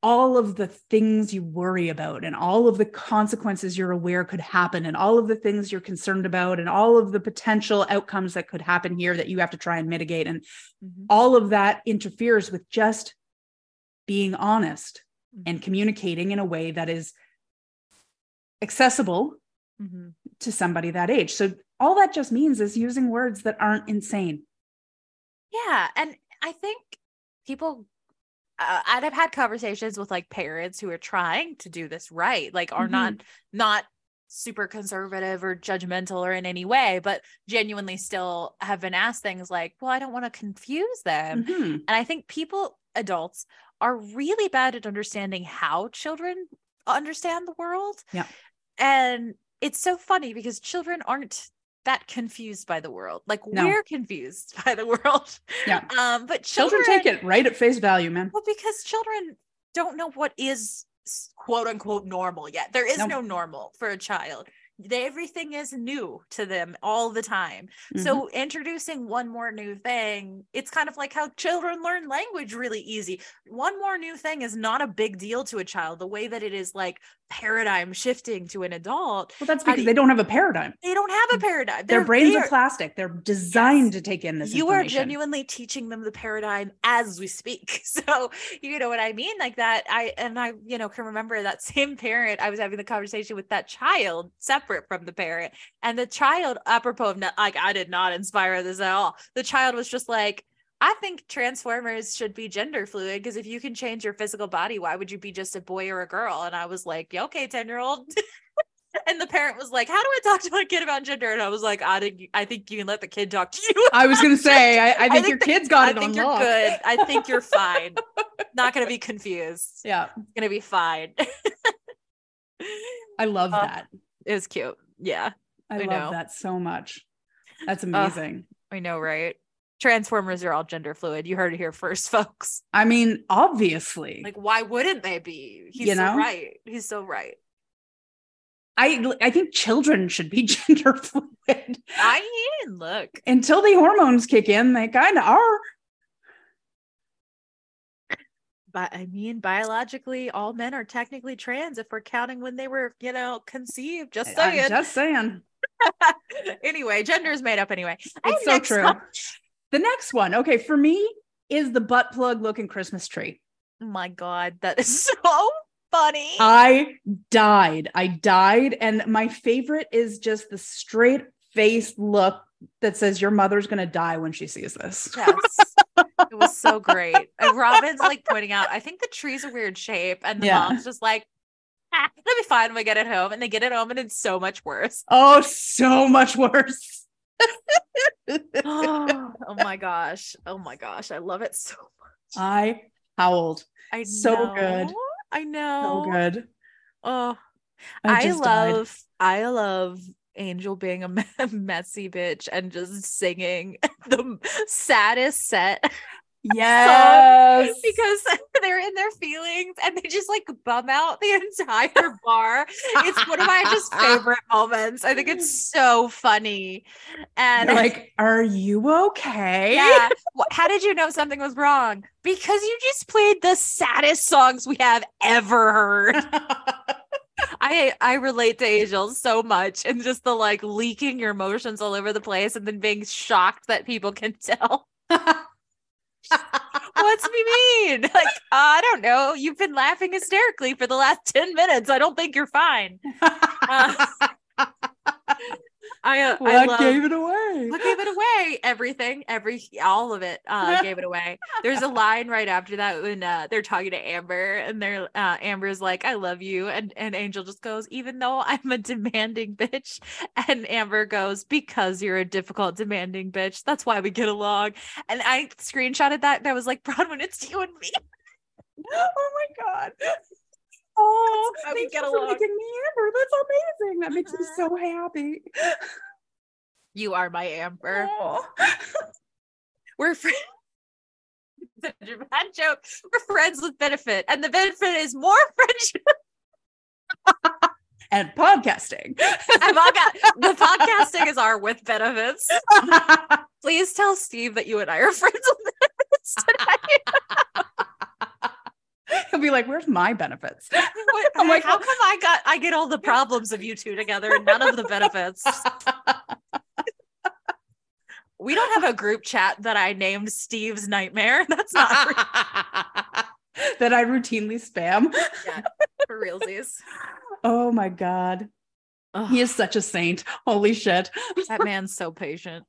all of the things you worry about and all of the consequences you're aware could happen and all of the things you're concerned about and all of the potential outcomes that could happen here that you have to try and mitigate and Mhm. all of that interferes with just being honest and Mhm. communicating in a way that is accessible Mhm. to somebody that age. So all that just means is using words that aren't insane. Yeah, and I think people uh, I'd have had conversations with like parents who are trying to do this right, like are not not super conservative or judgmental or in any way, but genuinely still have been asked things like, "Well, I don't want to confuse them." Mhm. And I think people, adults, are really bad at understanding how children understand the world. Yeah. And it's so funny because children aren't that confused by the world. Like No. we're confused by the world. Yeah. Um, but Children, children, take it right at face value, man. well because children don't know what is quote unquote normal yet. There is No. no normal for a child. They, everything is new to them all the time. Mhm. So introducing one more new thing, it's kind of like how children learn language really easy. One more new thing is not a big deal to a child, the way that it is like paradigm shifting to an adult. well, that's because do they don't have a paradigm. They don't have a paradigm. Their They're brains there. are plastic. They're designed to take in this. you are genuinely teaching them the paradigm as we speak so you know what i mean like that i and i you know can remember that same parent i was having the conversation with that child separate from the parent and the child apropos of not, like i did not inspire this at all the child was just like I think transformers should be gender fluid because if you can change your physical body, why would you be just a boy or a girl? And I was like, yeah, okay, 10 year old. and the parent was like, How do I talk to my kid about gender? And I was like, I think I think you can let the kid talk to you. I was to say, I, I think your the- kid's got I it I think you're lock. good. I think you're fine. Not gonna be confused. Yeah, Gonna be fine. I love Uh, that. It was cute. Yeah, I, I love know. that so much. That's amazing. I know, right? Transformers are all gender fluid. You heard it here first, folks. I mean, obviously, Like, why wouldn't they be? He's You so know? right. He's so right. I I think children should be gender fluid I mean, look. until the hormones kick in. They kind of are. But I mean, biologically, all men are technically trans if we're counting when they were, you know, conceived. Just I'm saying. just saying. anyway, gender is made up anyway. It's so true. The next one, okay, for me is the butt plug looking Christmas tree. My god, that is so funny. I died. I died. And my favorite is just the straight face look that says your mother's going to die when she sees this. yes. it was so great. And Robin's like pointing out, I think the tree's a weird shape. And the Yeah. mom's just like, ah, it'll be fine when we get it home. And they get it home and it's so much worse. Oh, so much worse. oh my gosh. Oh my gosh. I love it so much. I howled. I So good. I know. So good. Oh, I, I, just died. love I love Angel being a messy bitch and just singing the saddest set Yes. because they're in their feelings and they just like bum out the entire bar. It's one of my just favorite moments. I think it's so funny. And You're like, are you okay? yeah, how did you know something was wrong? Because you just played the saddest songs we have ever heard. I I relate to Angel so much and just the like leaking your emotions all over the place and then being shocked that people can tell. What's me mean? Like, I don't know. You've been laughing hysterically for the last 10 minutes. I don't think you're fine. Uh, I, uh, I love, gave it away? what gave it away? Everything, every all of it uh gave it away. There's a line right after that when uh they're talking to Amber and they're uh Amber's like, I love you. And and Angel just goes, even though I'm a demanding bitch. And Amber goes, Because you're a difficult, demanding bitch. That's why we get along. And I screenshotted that and I was like, Bronwyn, it's you and me. oh my god. Oh, That's how thank get you for along. making me Amber. That's amazing. That makes me uh-huh. so happy. You are my Amber. Oh. We're friends. Such a bad joke. We're friends with benefit, and the benefit is more friendship. And podcasting. And the podcasting is our with benefits. Please tell Steve that you and I are friends with benefits tonight. He'll be like, "Where's my benefits?" I'm like, how come I got I get all the problems of you two together and none of the benefits? We don't have a group chat that I named Steve's nightmare. That's not that I routinely spam. Yeah, for realsies. Oh my god. Ugh, He is such a saint. Holy shit. that man's so patient.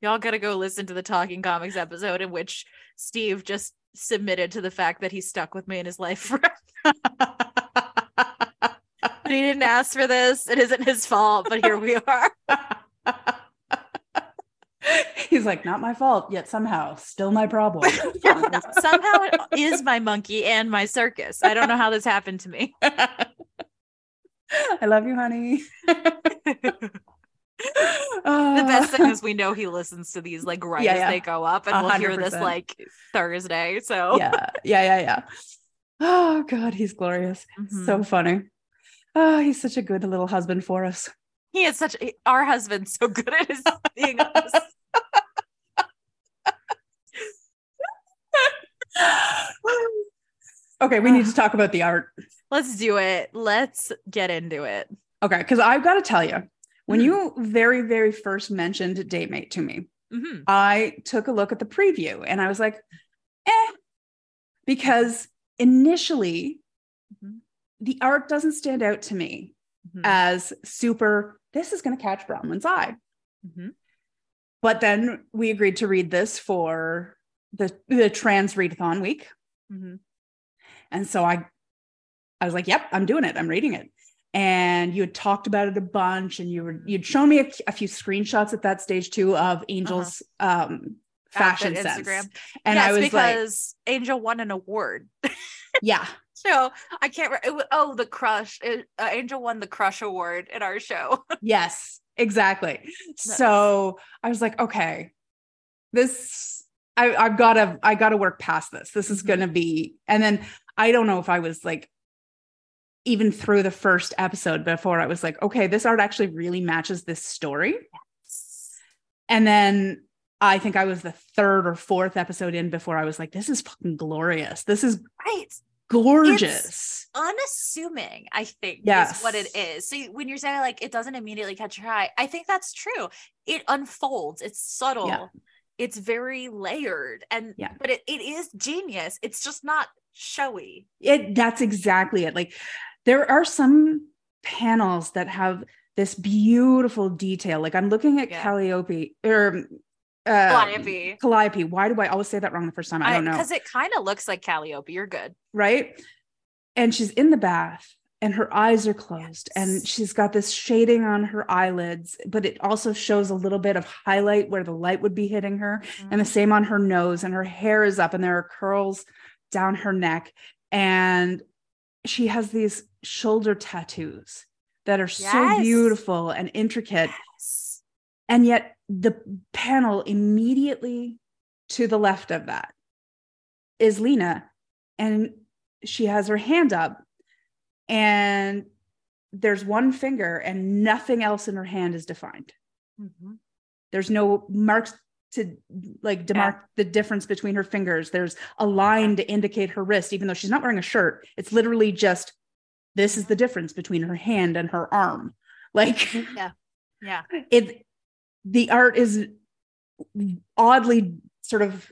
Y'all gotta go listen to the Talking Comics episode in which Steve just submitted to the fact that he stuck with me in his life forever. But he didn't ask for this. It isn't his fault, but here we are. He's like, not my fault, yet somehow still my problem. Somehow it is my monkey and my circus. I don't know how this happened to me. I love you, honey. The best thing is we know he listens to these like right Yeah, as yeah. they go up, and A we'll hear this like Thursday. So yeah, yeah, yeah, yeah. Oh God, he's glorious. So Mhm. funny. Oh, he's such a good little husband for us. he is such our husband's so good at his being honest. okay, we need to talk about the art. Let's do it. Let's get into it. Okay, because I've got to tell you, when Mhm. you very, very first mentioned Datemate to me, Mhm. I took a look at the preview and I was like, eh, because initially Mhm. the art doesn't stand out to me Mhm. as super, this is going to catch Bronwyn's eye. Mhm. But then we agreed to read this for the, the trans readathon week. Mhm. And so I I was like, yep, I'm doing it. I'm reading it. And you had talked about it a bunch and you were you'd shown me a, a few screenshots at that stage too of Angel's um fashion sense. Instagram. And yes, I was like, because Angel won an award. yeah. So I can't. Re- oh, the Crush. It, uh, Angel won the Crush Award in our show. Yes, exactly. So I was like, okay, this I, I've got to I got to work past this. This is Mhm. going to be, and then I don't know if I was like even through the first episode before I was like, okay, this art actually really matches this story. Yes. And then I think I was the third or fourth episode in before I was like, this is fucking glorious. This is Right. gorgeous. Unassuming, I think, Yes. is what it is. So when you're saying like it doesn't immediately catch your eye, I think that's true. It unfolds. It's subtle. Yeah. It's very layered, and Yeah. but it, it is genius. It's just not showy. It that's exactly it. Like there are some panels that have this beautiful detail. Like I'm looking at Yeah. Calliope or uh, Calliope. Calliope. Why do I always say that wrong the first time? I don't know. because it kind of looks like Calliope. You're good. right? And she's in the bath and her eyes are closed yes. and she's got this shading on her eyelids but it also shows a little bit of highlight where the light would be hitting her mm-hmm. and the same on her nose and her hair is up and there are curls down her neck and she has these shoulder tattoos that are yes. so beautiful and intricate yes. and yet the panel immediately to the left of that is Lena and she has her hand up and there's one finger and nothing else in her hand is defined. Mm-hmm. There's no marks to like demark yeah. the difference between her fingers. There's a line to indicate her wrist, even though she's not wearing a shirt. It's literally just this is the difference between her hand and her arm. Like, yeah, yeah. It the art is oddly sort of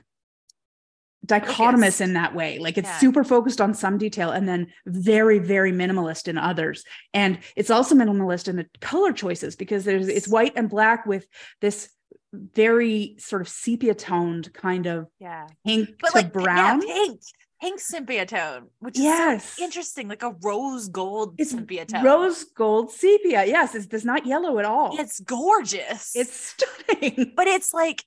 dichotomous in that way. Like it's yeah. super focused on some detail and then very very minimalist in others. And it's also minimalist in the color choices because there's it's white and black with this very sort of sepia toned kind of yeah. pink but to like, brown. yeah, pink pink sepia tone which is yes. so interesting like a rose gold it's sepia tone rose gold sepia yes it's, it's not yellow at all it's gorgeous it's stunning but it's like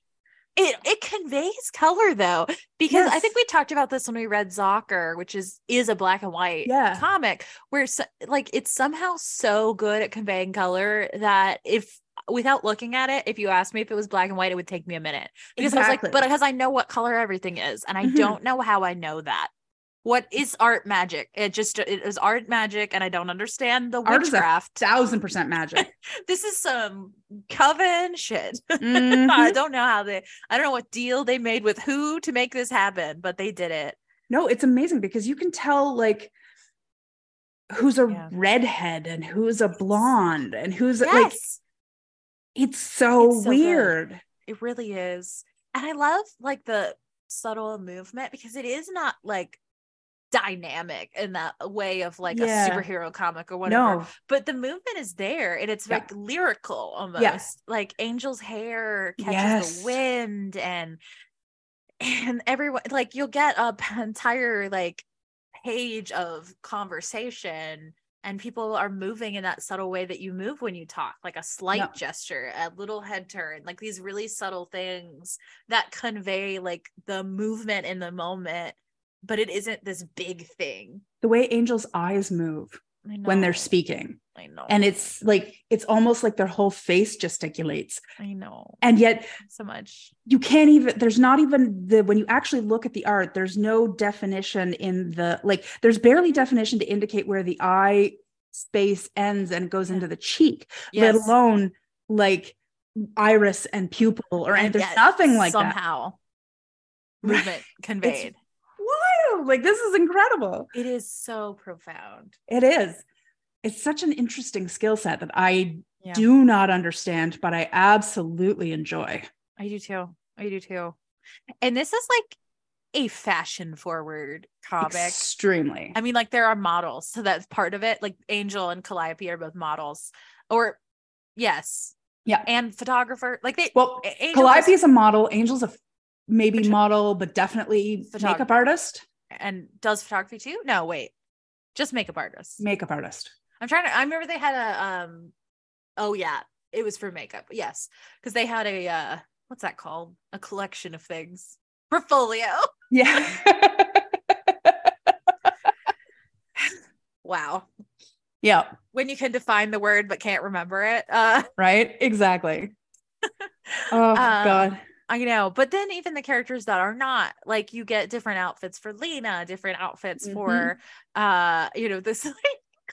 it it conveys color though because yes. i think we talked about this when we read zocker which is is a black and white yeah. comic where so, like it's somehow so good at conveying color that if without looking at it if you asked me if it was black and white it would take me a minute because exactly. i was like but because i know what color everything is and i mm-hmm. don't know how i know that what is art magic? It just it is art magic, and I don't understand the art witchcraft. thousand percent magic. this is some coven shit. Mm-hmm. I don't know how they. I don't know what deal they made with who to make this happen, but they did it. No, it's amazing because you can tell like who's a yeah. redhead and who's a blonde and who's yes. like. It's so, it's so weird. Good. It really is, and I love like the subtle movement because it is not like dynamic in that way of like yeah. a superhero comic or whatever. No. But the movement is there and it's yeah. like lyrical almost. Yeah. Like Angel's hair catches yes. the wind and and everyone like you'll get a entire like page of conversation and people are moving in that subtle way that you move when you talk like a slight yep. gesture a little head turn like these really subtle things that convey like the movement in the moment but it isn't this big thing. The way Angel's eyes move when they're speaking. I know. And it's like it's almost like their whole face gesticulates. I know. And yet so much. You can't even there's not even the when you actually look at the art, there's no definition in the like there's barely definition to indicate where the eye space ends and goes yeah. into the cheek, yes. let alone like iris and pupil or anything. There's nothing like somehow. that. Somehow movement conveyed. It's Like this is incredible. It is so profound. It is. It's such an interesting skill set that I yeah. do not understand, but I absolutely enjoy. I do too. I do too. And this is like a fashion forward comic. Extremely. I mean, like there are models, so that's part of it. Like Angel and Calliope are both models, or yes, yeah, and photographer. Like they. Well, Angel Calliope is a model. Angel's a maybe model, but definitely makeup artist. And does photography too? No, wait, just makeup artist. Makeup artist. I'm trying to. I remember they had a. um Oh yeah, it was for makeup. Yes, because they had a. uh What's that called? A collection of things. Portfolio. Yeah. wow. Yeah. When you can define the word but can't remember it. Uh right. Exactly. oh um, God. I know, but then even the characters that are not like you get different outfits for Lena, different outfits mm-hmm. for uh, you know, this like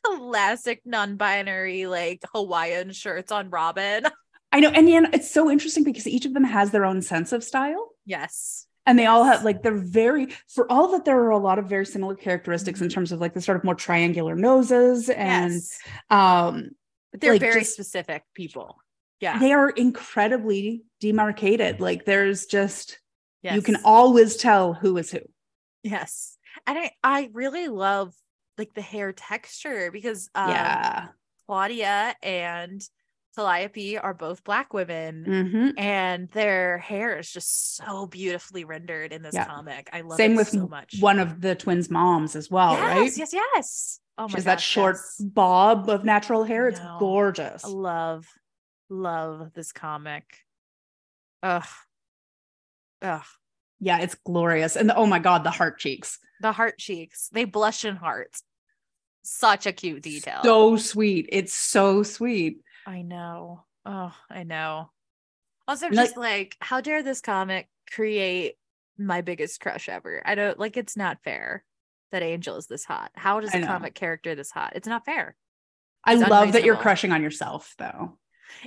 classic non-binary like Hawaiian shirts on Robin. I know, and yeah, it's so interesting because each of them has their own sense of style. Yes. And they all have like they're very for all that there are a lot of very similar characteristics mm-hmm. in terms of like the sort of more triangular noses and yes. um but they're like very just, specific people yeah they are incredibly demarcated like there's just yes. you can always tell who is who yes and i i really love like the hair texture because um, yeah claudia and Calliope are both black women mm-hmm. and their hair is just so beautifully rendered in this yeah. comic. I love Same it with so much. One of the twins' moms as well, yes, right? Yes, yes, Oh my has that short yes. bob of natural hair. It's gorgeous. I love, love this comic. Ugh. Ugh. Yeah, it's glorious. And the, oh my god, the heart cheeks. The heart cheeks. They blush in hearts. Such a cute detail. So sweet. It's so sweet. I know. Oh, I know. Also, like- just like, how dare this comic create my biggest crush ever? I don't like it's not fair that Angel is this hot. How does a comic character this hot? It's not fair. I love that you're crushing on yourself though.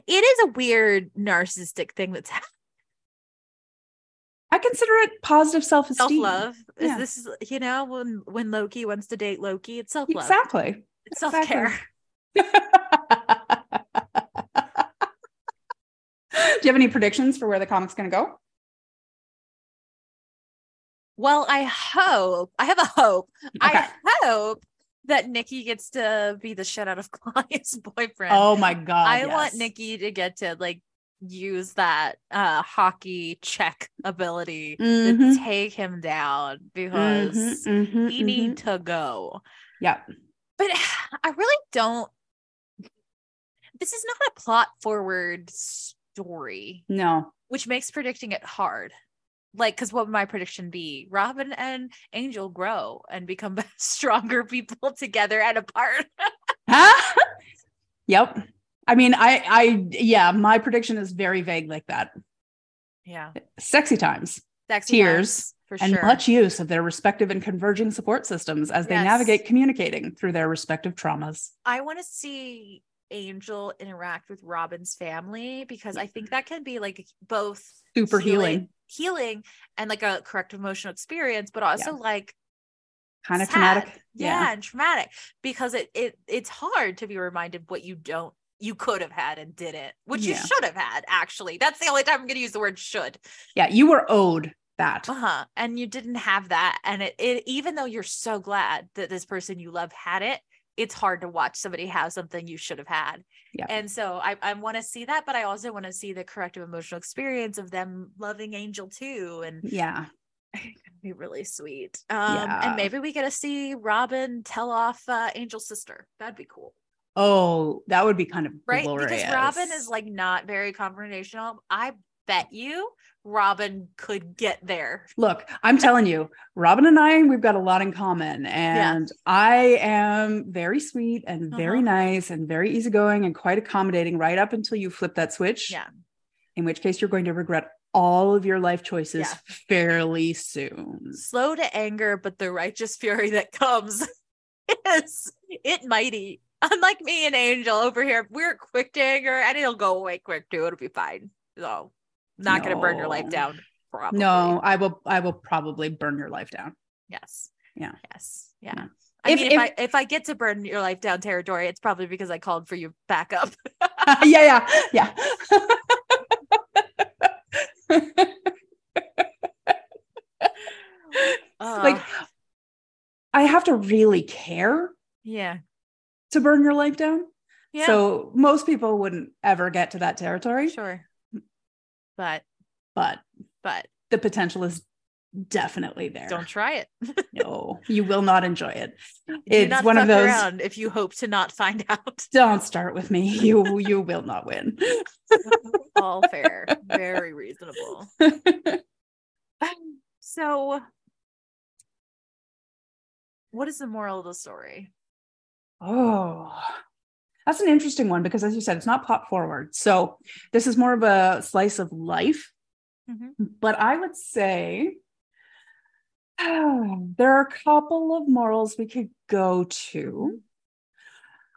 It is a weird narcissistic thing that's happening. I consider it positive self-esteem. self-love. Is this you know when when Loki wants to date Loki, it's self-love. Exactly. It's exactly. self-care. Do you have any predictions for where the comic's going to go? Well, I hope I have a hope. Okay. I hope that Nikki gets to be the shit out of Claudia's boyfriend. Oh my god. I want. Nikki to get to like use that uh hockey check ability to Mhm. take him down because Mhm, mhm, he need to go. Yeah. But I really don't this is not a plot forward story, No. which makes predicting it hard. Like, because what would my prediction be? Robin and Angel grow and become stronger people together and apart. Huh? yep. I mean, I, I, yeah, my prediction is very vague like that. Yeah. Sexy times Sexy Tears times, for and sure. much use of their respective and converging support systems as they Yes. navigate communicating through their respective traumas. I want to see Angel interact with Robin's family because I think that can be like both Super healing, healing and like a correct emotional experience, but also like kind of sad. traumatic. Yeah, and traumatic because it it it's hard to be reminded what you don't you could have had and didn't, which you should have had actually. That's the only time I'm going to use the word should. Yeah. You were owed that. Uh-huh. And you didn't have that and it, it even though you're so glad that this person you love had it, it's hard to watch somebody have something you should have had. Yeah. And so I, I want to see that, but I also want to see the corrective emotional experience of them loving Angel too. And Yeah. be really sweet. Um, Yeah. and maybe we get to see Robin tell off uh, Angel's sister. That'd be cool, Oh, that would be kind of right? glorious. Because Robin is like not very confrontational. I bet you Robin could get there. Look, I'm telling you, Robin and I, we've got a lot in common. And I am very sweet and very Uh-huh. nice and very easygoing and quite accommodating right up until you flip that switch. Yeah. In which case you're going to regret all of your life choices Yeah. fairly soon. Slow to anger, but the righteous fury that comes is it mighty. Unlike me and Angel over here, we're quick to anger and it'll go away quick too. It'll be fine. So not gonna burn your life down. Probably. No, I will I will probably burn your life down. Yes. Yeah. Yes. Yeah. Yeah. I If- mean, if, if- I if I get to burn your life down territory, it's probably because I called for you backup. yeah, yeah, yeah. like Uh, I have to really care yeah, to burn your life down. yeah, So most people wouldn't ever get to that territory, sure. But but but the potential is definitely there. don't try it. no, you will not enjoy it. It's one of those if you hope to not find out. don't start with me. You you will not win. All fair, very reasonable. So, what is the moral of the story? Oh, that's an interesting one because, as you said, it's not pop forward. So this is more of a slice of life. Mhm. But I would say there are a couple of morals we could go to.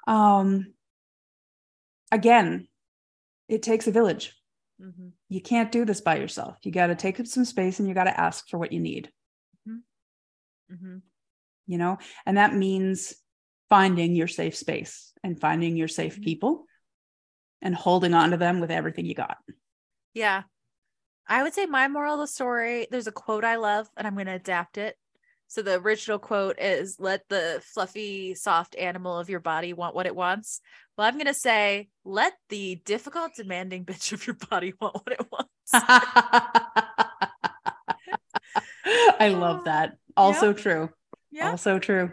Um, again, it takes a village. Mhm. You can't do this by yourself. You got to take up some space and you got to ask for what you need, Mhm. you know, and that means finding your safe space and finding your safe Mhm. people and holding on to them with everything you got. Yeah. I would say my moral of the story, there's a quote I love and I'm going to adapt it. So the original quote is let the fluffy, soft animal of your body want what it wants. Well, I'm going to say let the difficult, demanding bitch of your body want what it wants. I love that. Also true. Yeah. Also true.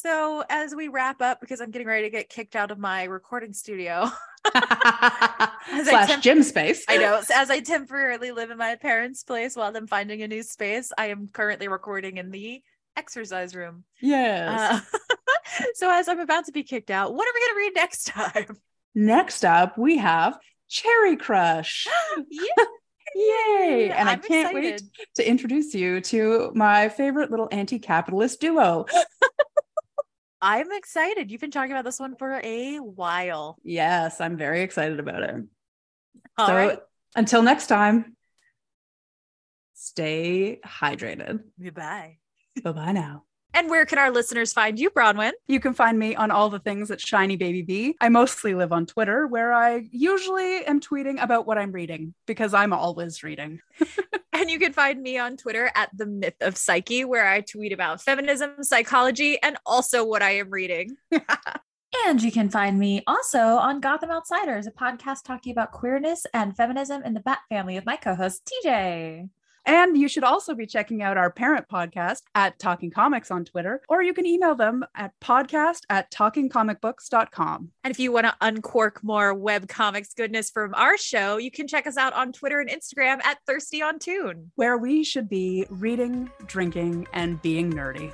So as we wrap up, because I'm getting ready to get kicked out of my recording studio. Slash temp- gym space. I know. As I temporarily live in my parents' place while I'm finding a new space, I am currently recording in the exercise room. Yes. Uh, so as I'm about to be kicked out, what are we going to read next time? Next up, we have Cherry Crush. yeah. Yay! And I'm I can't wait to introduce you to my favorite little anti capitalist duo. I'm excited. You've been talking about this one for a while. yes, I'm very excited about it. All so right. until next time, stay hydrated. Goodbye. Bye bye now. And where can our listeners find you, Bronwyn? You can find me on all the things at Shiny Baby Bee. I mostly live on Twitter, where I usually am tweeting about what I'm reading because I'm always reading. And you can find me on Twitter at the Myth of Psyche, where I tweet about feminism, psychology, and also what I am reading. And you can find me also on Gotham Outsiders, a podcast talking about queerness and feminism in the Bat family with my co host, TJ. And you should also be checking out our parent podcast at Talking Comics on Twitter, or you can email them at podcast at talkingcomicbooks.com. And if you want to uncork more web comics goodness from our show, you can check us out on Twitter and Instagram at Thirsty on Toon. where we should be reading, drinking, and being nerdy.